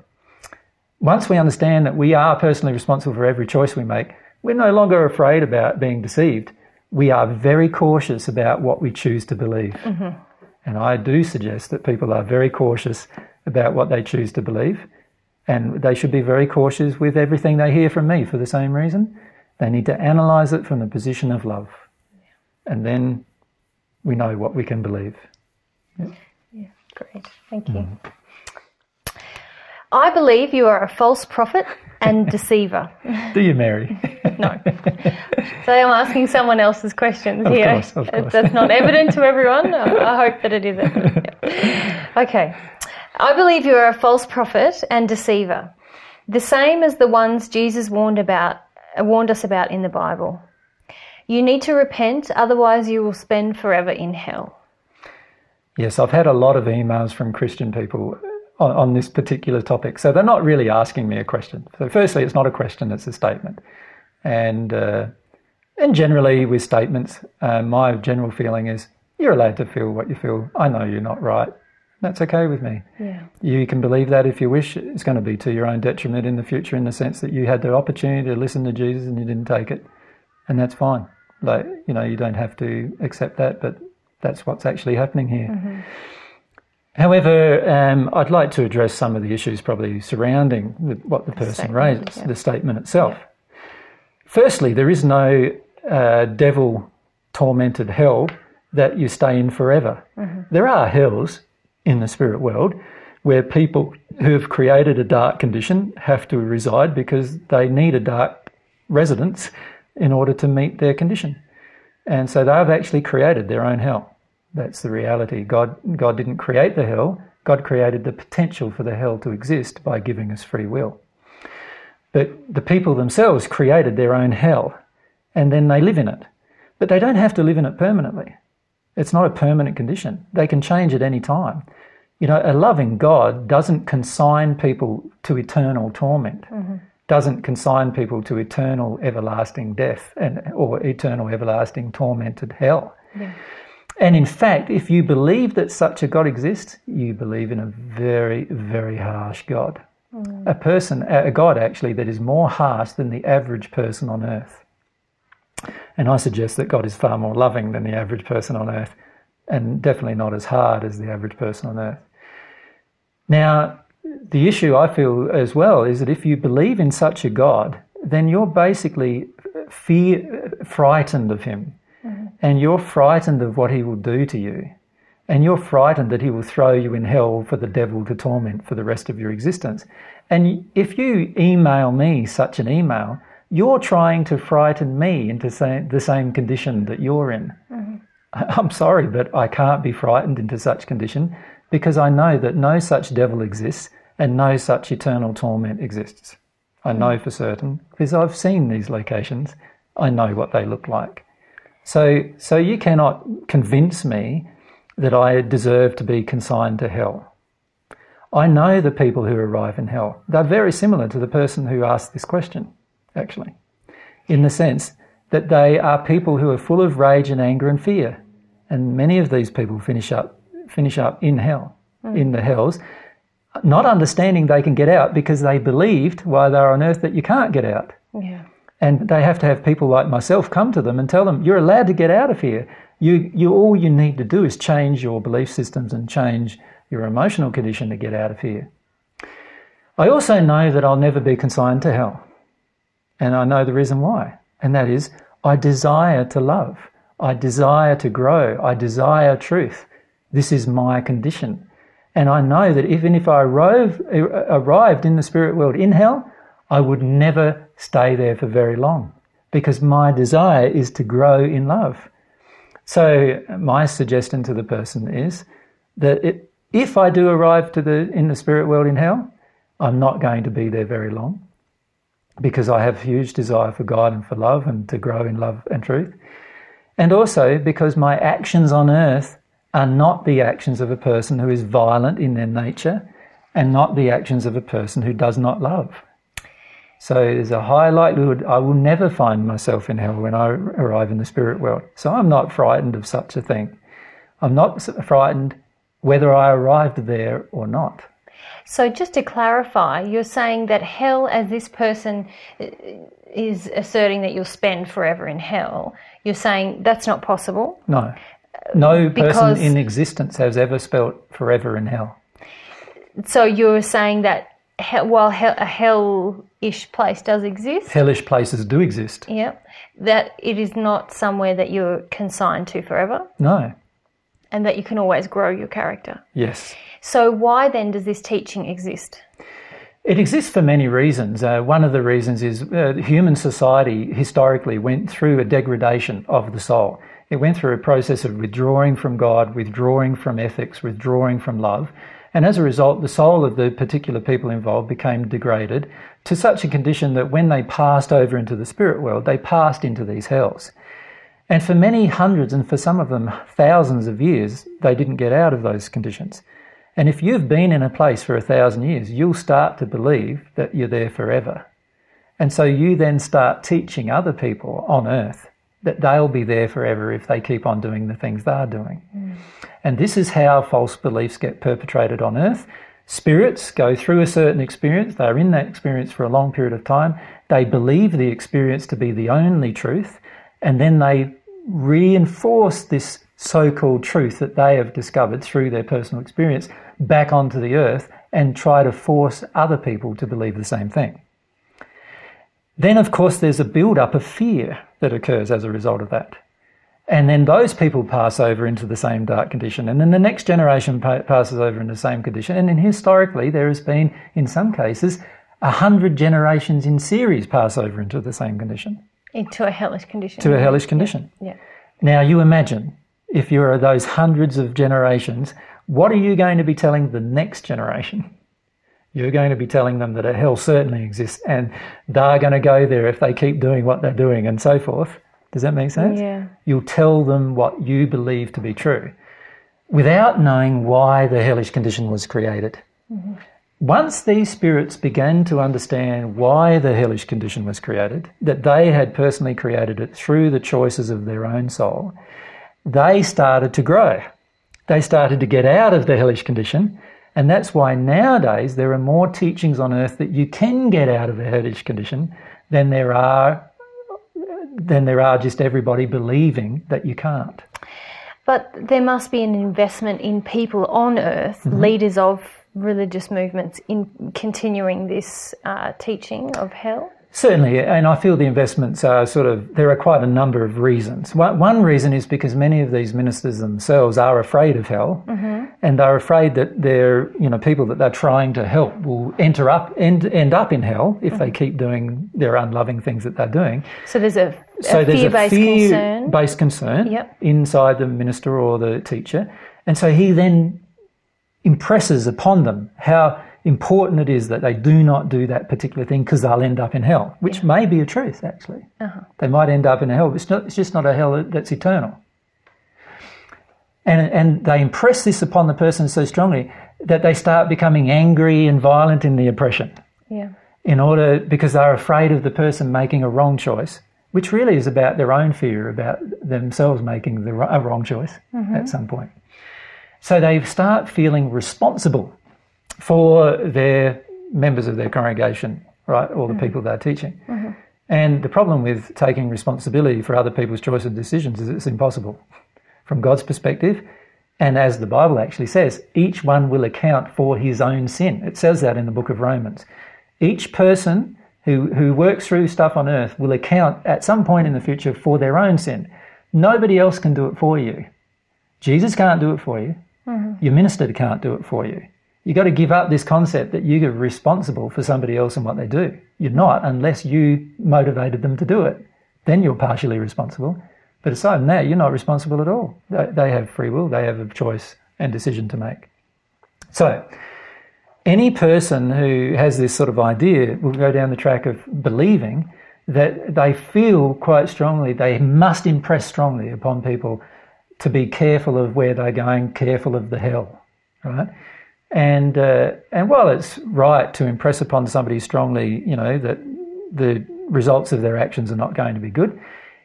Once we understand that we are personally responsible for every choice we make, we're no longer afraid about being deceived. We are very cautious about what we choose to believe. Mm-hmm. And I do suggest that people are very cautious about what they choose to believe. And they should be very cautious with everything they hear from me for the same reason. They need to analyze it from the position of love. And then we know what we can believe. Yeah. Great. Thank you. Mm-hmm. I believe you are a false prophet and deceiver. Do you, Mary? No. So I'm asking someone else's questions here. course, of course. That's not evident to everyone. I I hope that it is evident. Yeah. Okay. I believe you are a false prophet and deceiver, the same as the ones Jesus warned about, warned us about in the Bible. You need to repent, otherwise you will spend forever in hell. Yes, I've had a lot of emails from Christian people on, on this particular topic. So they're not really asking me a question. So, firstly, it's not a question, it's a statement. And, uh, and generally, with statements, uh, my general feeling is you're allowed to feel what you feel. I know you're not right. That's okay with me. Yeah. You can believe that if you wish. It's going to be to your own detriment in the future in the sense that you had the opportunity to listen to Jesus and you didn't take it. And that's fine. Like, you know, you don't have to accept that, but that's what's actually happening here. However, um, I'd like to address some of the issues probably surrounding the, what the person statement, raises, yeah. the statement itself. Firstly, there is no uh, devil tormented hell that you stay in forever. There are hells in the spirit world where people who have created a dark condition have to reside because they need a dark residence in order to meet their condition. And so they've actually created their own hell. That's the reality. God, God didn't create the hell, God created the potential for the hell to exist by giving us free will. But the people themselves created their own hell and then they live in it. But they don't have to live in it permanently. It's not a permanent condition. They can change at any time. You know, a loving God doesn't consign people to eternal torment. Mm-hmm. doesn't consign people to eternal everlasting death and or eternal everlasting tormented hell. And in fact, if you believe that such a God exists, you believe in a very, very harsh God. Mm. A person, a God actually, that is more harsh than the average person on earth. And I suggest that God is far more loving than the average person on earth, and definitely not as hard as the average person on earth. Now, the issue I feel as well is that if you believe in such a God, then you're basically fear, frightened of him, mm-hmm. and you're frightened of what he will do to you, and you're frightened that he will throw you in hell for the devil to torment for the rest of your existence. And if you email me such an email, you're trying to frighten me into sa- the same condition that you're in. Mm-hmm. I'm sorry, but I can't be frightened into such condition because I know that no such devil exists and no such eternal torment exists. I mm-hmm. know for certain because I've seen these locations. I know what they look like. So, so you cannot convince me that I deserve to be consigned to hell. I know the people who arrive in hell. They're very similar to the person who asked this question, actually, in the sense that they are people who are full of rage and anger and fear. And many of these people finish up, finish up in hell, hmm. in the hells, not understanding they can get out because they believed while they were on earth that you can't get out. Yeah. And they have to have people like myself come to them and tell them, you're allowed to get out of here. You, you, all you need to do is change your belief systems and change your emotional condition to get out of here. I also know that I'll never be consigned to hell. And I know the reason why. And that is, I desire to love. I desire to grow. I desire truth. This is my condition. And I know that even if I arrive, arrived in the spirit world in hell, I would never stay there for very long because my desire is to grow in love. So my suggestion to the person is that it, if I do arrive to the in the spirit world in hell, I'm not going to be there very long because I have huge desire for God and for love and to grow in love and truth. And also because my actions on earth are not the actions of a person who is violent in their nature and not the actions of a person who does not love. So there's a high likelihood I will never find myself in hell when I arrive in the spirit world. So I'm not frightened of such a thing. I'm not frightened whether I arrived there or not. So, just to clarify, you're saying that hell, as this person uh, is asserting that you'll spend forever in hell, you're saying that's not possible? No. No Because- person in existence has ever spelt forever in hell. So, you're saying that he- while hell, a hell-ish place does exist, Hellish places do exist. yeah, that it is not somewhere that you're consigned to forever No. and that you can always grow your character. Yes. So, why then does this teaching exist? It exists for many reasons. Uh, one of the reasons is uh, human society historically went through a degradation of the soul. It went through a process of withdrawing from God, withdrawing from ethics, withdrawing from love. And as a result, the soul of the particular people involved became degraded to such a condition that when they passed over into the spirit world, they passed into these hells. And for many hundreds, and for some of them thousands of years, they didn't get out of those conditions. And if you've been in a place for a thousand years, you'll start to believe that you're there forever. And so you then start teaching other people on earth that they'll be there forever if they keep on doing the things they're doing. Mm. And this is how false beliefs get perpetrated on earth. Spirits go through a certain experience, they're in that experience for a long period of time, they believe the experience to be the only truth, and then they reinforce this so called truth that they have discovered through their personal experience back onto the earth and try to force other people to believe the same thing. Then, of course, there's a build up of fear that occurs as a result of that. And then those people pass over into the same dark condition. And then the next generation pa- passes over into the same condition. And then historically, there has been, in some cases, a hundred generations in series pass over into the same condition, Into a hellish condition. to a hellish condition. Yeah. Now, you imagine if you are those hundreds of generations, what are you going to be telling the next generation? You're going to be telling them that a hell certainly exists and they're going to go there if they keep doing what they're doing and so forth. Does that make sense? Yeah. You'll tell them what you believe to be true without knowing why the hellish condition was created. Mm-hmm. Once these spirits began to understand why the hellish condition was created, that they had personally created it through the choices of their own soul, they started to grow. They started to get out of the hellish condition, and that's why nowadays there are more teachings on earth that you can get out of the hellish condition than there are than there are just everybody believing that you can't. But there must be an investment in people on earth, Mm-hmm. leaders of religious movements, in continuing this uh, teaching of hell. Certainly, and I feel the investments are sort of, there are quite a number of reasons. One, reason is because many of these ministers themselves are afraid of hell, mm-hmm. and they're afraid that their, you know, people that they're trying to help will enter up, end, end up in hell if they mm-hmm. keep doing their unloving things that they're doing. So there's a, a So there's a fear-based concern. fear-based concern Yep. inside the minister or the teacher, and so he then impresses upon them how important it is that they do not do that particular thing because they'll end up in hell, which may be a truth actually. Uh-huh. They might end up in a hell, but it's, not, it's just not a hell that's eternal. And, and they impress this upon the person so strongly that they start becoming angry and violent in the oppression Yeah. in order because they're afraid of the person making a wrong choice, which really is about their own fear about themselves making the, a wrong choice mm-hmm. at some point. So they start feeling responsible for their members of their congregation, right, or the mm-hmm. people they're teaching. Mm-hmm. And the problem with taking responsibility for other people's choice and decisions is it's impossible from God's perspective. And as the Bible actually says, each one will account for his own sin. It says that in the book of Romans. Each person who, who works through stuff on earth will account at some point in the future for their own sin. Nobody else can do it for you. Jesus can't do it for you. Mm-hmm. Your minister can't do it for you. You've got to give up this concept that you're responsible for somebody else and what they do. You're not unless you motivated them to do it. Then you're partially responsible. But aside from that, you're not responsible at all. They, have free will, they have a choice and decision to make. So, any person who has this sort of idea will go down the track of believing that they feel quite strongly, they must impress strongly upon people to be careful of where they're going, careful of the hell, right? And uh, and while it's right to impress upon somebody strongly, you know that the results of their actions are not going to be good,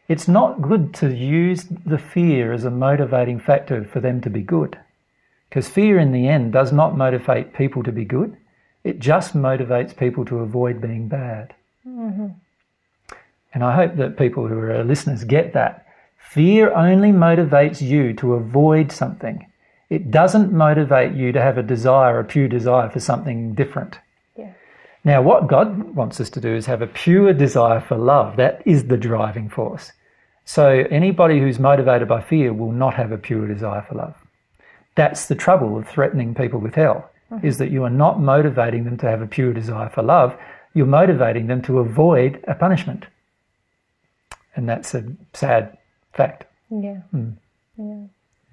it's not good to use the fear as a motivating factor for them to be good, because fear in the end does not motivate people to be good. It just motivates people to avoid being bad. And I hope that people who are listeners get that. Fear only motivates you to avoid something. It doesn't motivate you to have a desire, a pure desire for something different. Yeah. Now, what God wants us to do is have a pure desire for love. That is the driving force. So, anybody who's motivated by fear will not have a pure desire for love. That's the trouble of threatening people with hell, mm-hmm. is that you are not motivating them to have a pure desire for love. You're motivating them to avoid a punishment. And that's a sad fact. Yeah. Hmm. Yeah.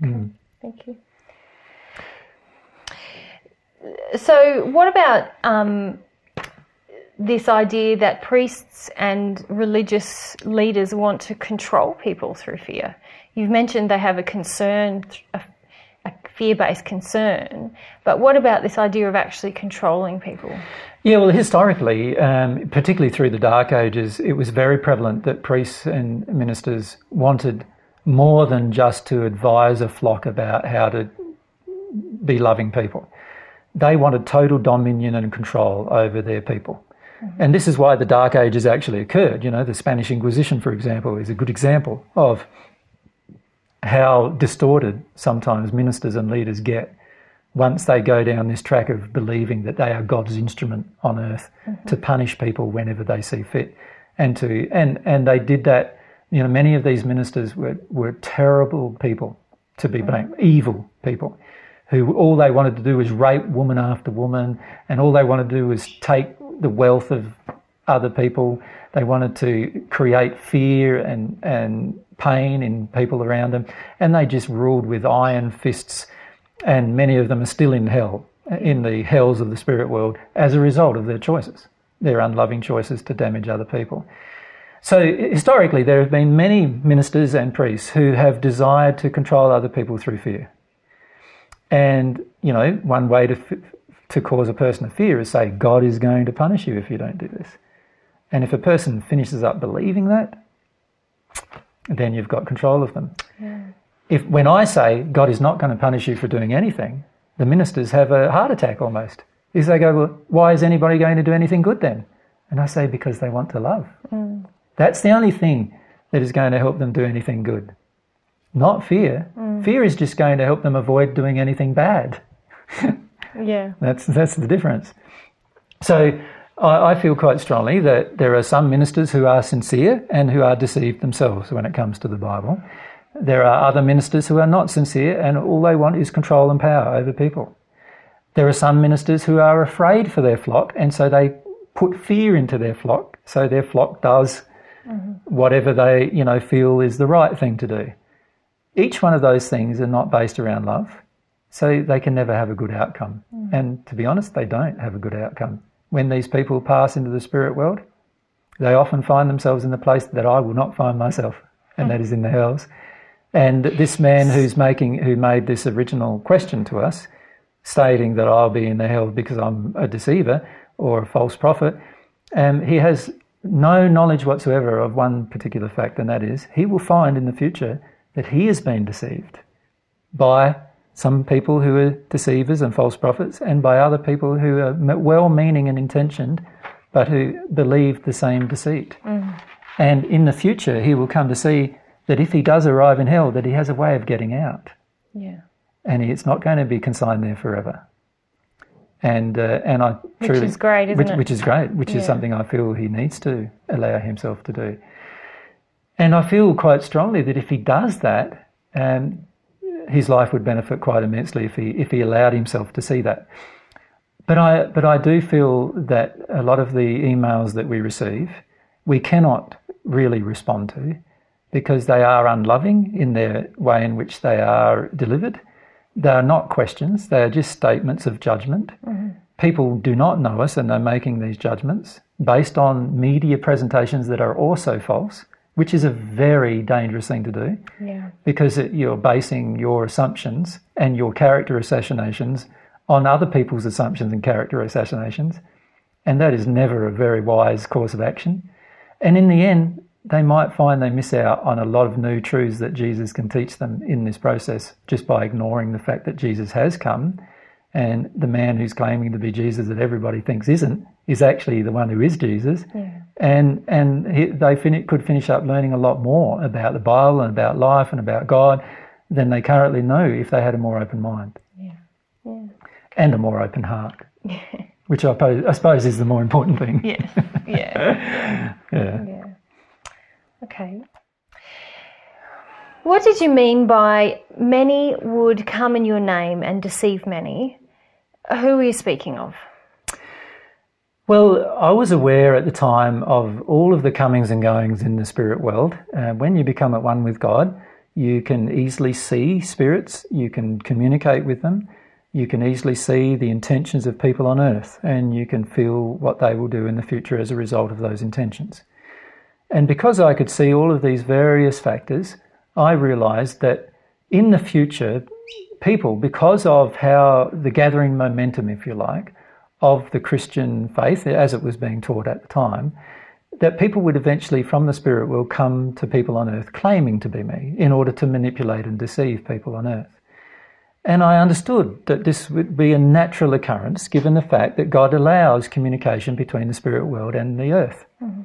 Okay. Thank you. So, what about um, this idea that priests and religious leaders want to control people through fear? You've mentioned they have a concern, a, a fear-based concern, but what about this idea of actually controlling people? Yeah, well, historically, um, particularly through the Dark Ages, it was very prevalent that priests and ministers wanted more than just to advise a flock about how to be loving people. They wanted total dominion and control over their people. Mm-hmm. And this is why the Dark Ages actually occurred. You know, the Spanish Inquisition, for example, is a good example of how distorted sometimes ministers and leaders get once they go down this track of believing that they are God's instrument on earth to mm-hmm. punish people whenever they see fit. And to and and they did that, you know, many of these ministers were, were terrible people to be mm-hmm. blamed, evil people who all they wanted to do was rape woman after woman and all they wanted to do was take the wealth of other people. They wanted to create fear and, and pain in people around them. And they just ruled with iron fists. And many of them are still in hell, in the hells of the spirit world, as a result of their choices, their unloving choices to damage other people. So historically, there have been many ministers and priests who have desired to control other people through fear. And, you know, one way to f- to cause a person to fear is say, God is going to punish you if you don't do this. And if a person finishes up believing that, then you've got control of them. Yeah. If when I say God is not going to punish you for doing anything, the ministers have a heart attack almost. Is they go, well, why is anybody going to do anything good then? And I say, because they want to love. Mm. That's the only thing that is going to help them do anything good. Not fear. Mm. Fear is just going to help them avoid doing anything bad. yeah. That's, that's the difference. So I, I, feel quite strongly that there are some ministers who are sincere and who are deceived themselves when it comes to the Bible. There are other ministers who are not sincere and all they want is control and power over people. There are some ministers who are afraid for their flock and so they put fear into their flock so their flock does mm-hmm. whatever they you know feel is the right thing to do. Each one of those things are not based around love, so they can never have a good outcome. Mm. And to be honest, they don't have a good outcome. When these people pass into the spirit world, they often find themselves in the place that I will not find myself, and mm. that is in the hells. And this man who's making, who made this original question to us, stating that I'll be in the hell because I'm a deceiver or a false prophet, um, he has no knowledge whatsoever of one particular fact, and that is he will find in the future that he has been deceived by some people who are deceivers and false prophets, and by other people who are well meaning and intentioned, but who believe the same deceit. Mm. And in the future, he will come to see that if he does arrive in hell, that he has a way of getting out. Yeah. And it's not going to be consigned there forever. And uh, and I truly, which is great, isn't which, it? Which is great, which yeah. is something I feel he needs to allow himself to do. And I feel quite strongly that if he does that, um, his life would benefit quite immensely if he if he allowed himself to see that. But I but I do feel that a lot of the emails that we receive, we cannot really respond to because they are unloving in their way in which they are delivered. They are not questions, they are just statements of judgment. Mm-hmm. People do not know us and they're making these judgments based on media presentations that are also false, which is a very dangerous thing to do yeah. because it, you're basing your assumptions and your character assassinations on other people's assumptions and character assassinations. And that is never a very wise course of action. And in the end, they might find they miss out on a lot of new truths that Jesus can teach them in this process just by ignoring the fact that Jesus has come and the man who's claiming to be Jesus that everybody thinks isn't is actually the one who is Jesus. Yeah. And and he, they fin- could finish up learning a lot more about the Bible and about life and about God than they currently know if they had a more open mind. Yeah. Yeah. And a more open heart. Which I, pose, I suppose is the more important thing. Yes. Yeah. yeah. yeah. Okay. What did you mean by many would come in your name and deceive many? Who are you speaking of? Well, I was aware at the time of all of the comings and goings in the spirit world. Uh, when you become at one with God, you can easily see spirits, you can communicate with them, you can easily see the intentions of people on earth, and you can feel what they will do in the future as a result of those intentions. And because I could see all of these various factors, I realized that in the future, people, because of how the gathering momentum, if you like, of the Christian faith as it was being taught at the time, that people would eventually, from the spirit world, come to people on earth claiming to be me in order to manipulate and deceive people on earth. And I understood that this would be a natural occurrence given the fact that God allows communication between the spirit world and the earth. Mm-hmm.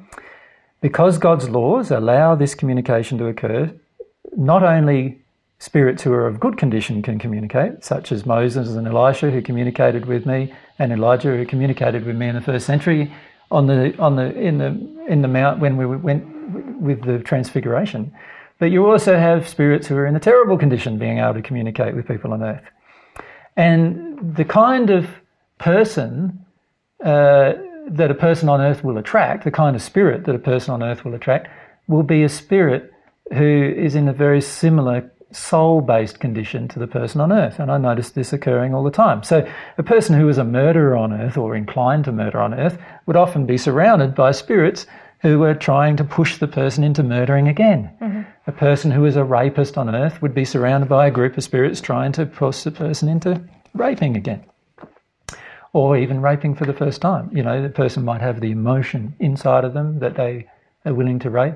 Because God's laws allow this communication to occur, not only spirits who are of good condition can communicate, such as Moses and Elisha who communicated with me, and Elijah who communicated with me in the first century on the on the in the in the mount when we went with the transfiguration. But you also have spirits who are in a terrible condition being able to communicate with people on earth. And the kind of person uh, that a person on earth will attract, the kind of spirit that a person on earth will attract, will be a spirit who is in a very similar soul based condition to the person on earth. And I notice this occurring all the time. So, a person who is a murderer on earth or inclined to murder on earth would often be surrounded by spirits who were trying to push the person into murdering again. Mm-hmm. A person who is a rapist on earth would be surrounded by a group of spirits trying to push the person into raping again. or even raping for the first time. You know, the person might have the emotion inside of them that they are willing to rape,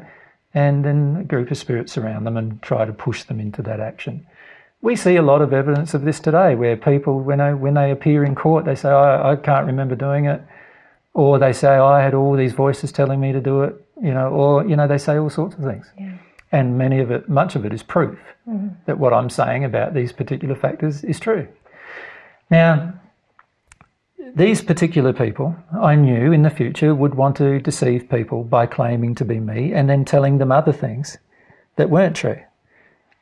and then a group of spirits around them and try to push them into that action. We see a lot of evidence of this today, where people, when they, when they appear in court, they say, I, I can't remember doing it, or they say, I had all these voices telling me to do it, you know, or, you know, they say all sorts of things. Yeah. And many of it, much of it is proof Mm-hmm. that what I'm saying about these particular factors is true. Now, these particular people, I knew in the future would want to deceive people by claiming to be me and then telling them other things that weren't true.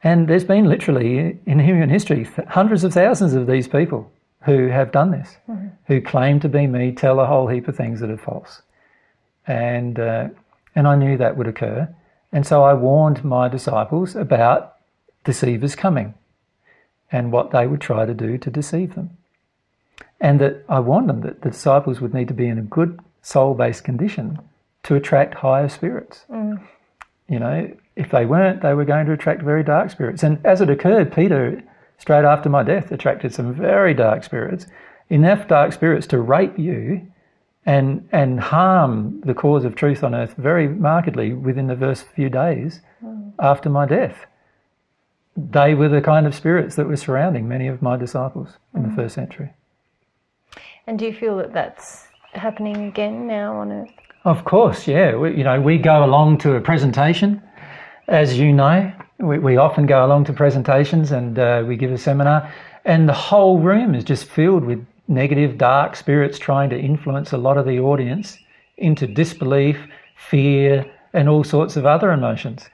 And there's been literally in human history hundreds of thousands of these people who have done this, who claim to be me, tell a whole heap of things that are false. And, uh, and I knew that would occur. And so I warned my disciples about deceivers coming and what they would try to do to deceive them. And that I warned them that the disciples would need to be in a good soul based condition to attract higher spirits. Mm. You know, if they weren't, they were going to attract very dark spirits. And as it occurred, Peter, straight after my death, attracted some very dark spirits, enough dark spirits to rape you and, and harm the cause of truth on earth very markedly within the first few days mm. after my death. They were the kind of spirits that were surrounding many of my disciples in the mm. first century. And do you feel that that's happening again now on Earth? Of course, yeah. We, you know, we go along to a presentation, as you know. We, we often go along to presentations and uh, we give a seminar, and the whole room is just filled with negative, dark spirits trying to influence a lot of the audience into disbelief, fear, and all sorts of other emotions.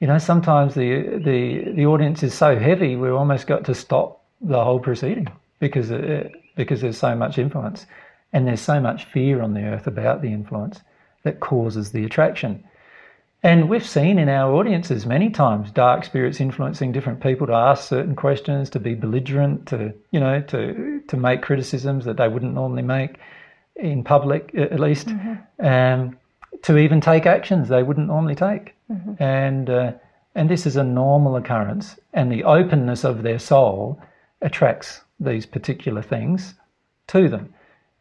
You know, sometimes the the the audience is so heavy, we've almost got to stop the whole proceeding because uh, because there's so much influence, and there's so much fear on the earth about the influence that causes the attraction. And we've seen in our audiences many times dark spirits influencing different people to ask certain questions, to be belligerent, to you know, to to make criticisms that they wouldn't normally make in public, at least, um, to even take actions they wouldn't normally take. And uh, and this is a normal occurrence, and the openness of their soul attracts these particular things to them.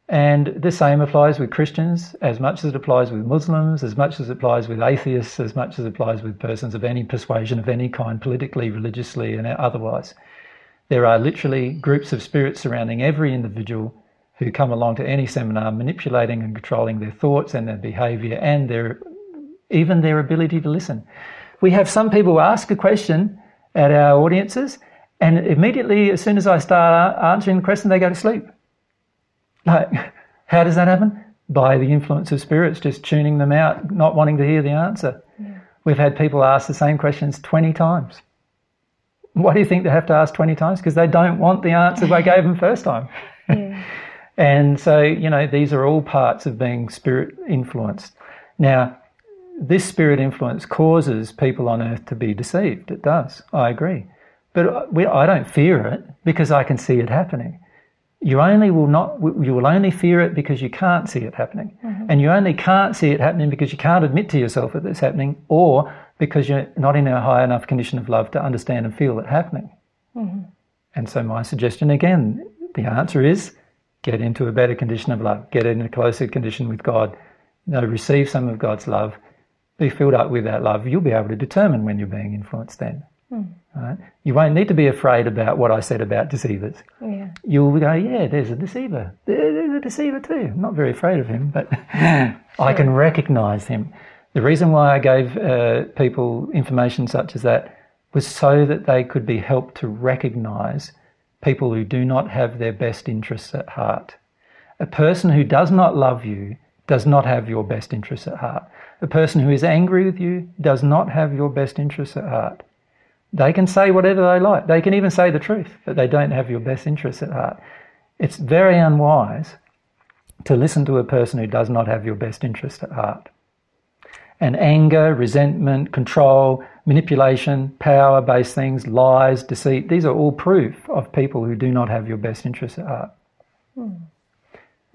And the same applies with Christians as much as it applies with Muslims, as much as it applies with atheists, as much as it applies with persons of any persuasion of any kind, politically, religiously, and otherwise. There are literally groups of spirits surrounding every individual who come along to any seminar, manipulating and controlling their thoughts and their behaviour and their even their ability to listen. We have some people ask a question at our audiences, and immediately, as soon as I start answering the question, they go to sleep. Like, how does that happen? By the influence of spirits, just tuning them out, not wanting to hear the answer. We've had people ask the same questions 20 times. Why do you think they have to ask 20 times? Because they don't want the answer I gave them first time. Yeah. And so, you know, these are all parts of being spirit influenced. Now, this spirit influence causes people on earth to be deceived. It does. I agree. But we, I don't fear it because I can see it happening. You only will not, you will only fear it because you can't see it happening. Mm-hmm. And you only can't see it happening because you can't admit to yourself that it's happening or because you're not in a high enough condition of love to understand and feel it happening. Mm-hmm. And so my suggestion again, the answer is get into a better condition of love, get in a closer condition with God, you know, receive some of God's love, be filled up with that love. You'll be able to determine when you're being influenced then. Right? You won't need to be afraid about what I said about deceivers. Yeah. You'll go, yeah, there's a deceiver. There's a deceiver too. I'm not very afraid of him, but I can recognize him. The reason why I gave uh, people information such as that was so that they could be helped to recognize people who do not have their best interests at heart. A person who does not love you does not have your best interests at heart. A person who is angry with you does not have your best interests at heart. They can say whatever they like. They can even say the truth, but they don't have your best interests at heart. It's very unwise to listen to a person who does not have your best interest at heart. And anger, resentment, control, manipulation, power based things, lies, deceit, these are all proof of people who do not have your best interests at heart. Hmm.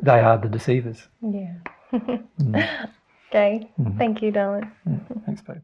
They are the deceivers. Yeah. Mm. okay. Mm-hmm. Thank you, darling. Mm.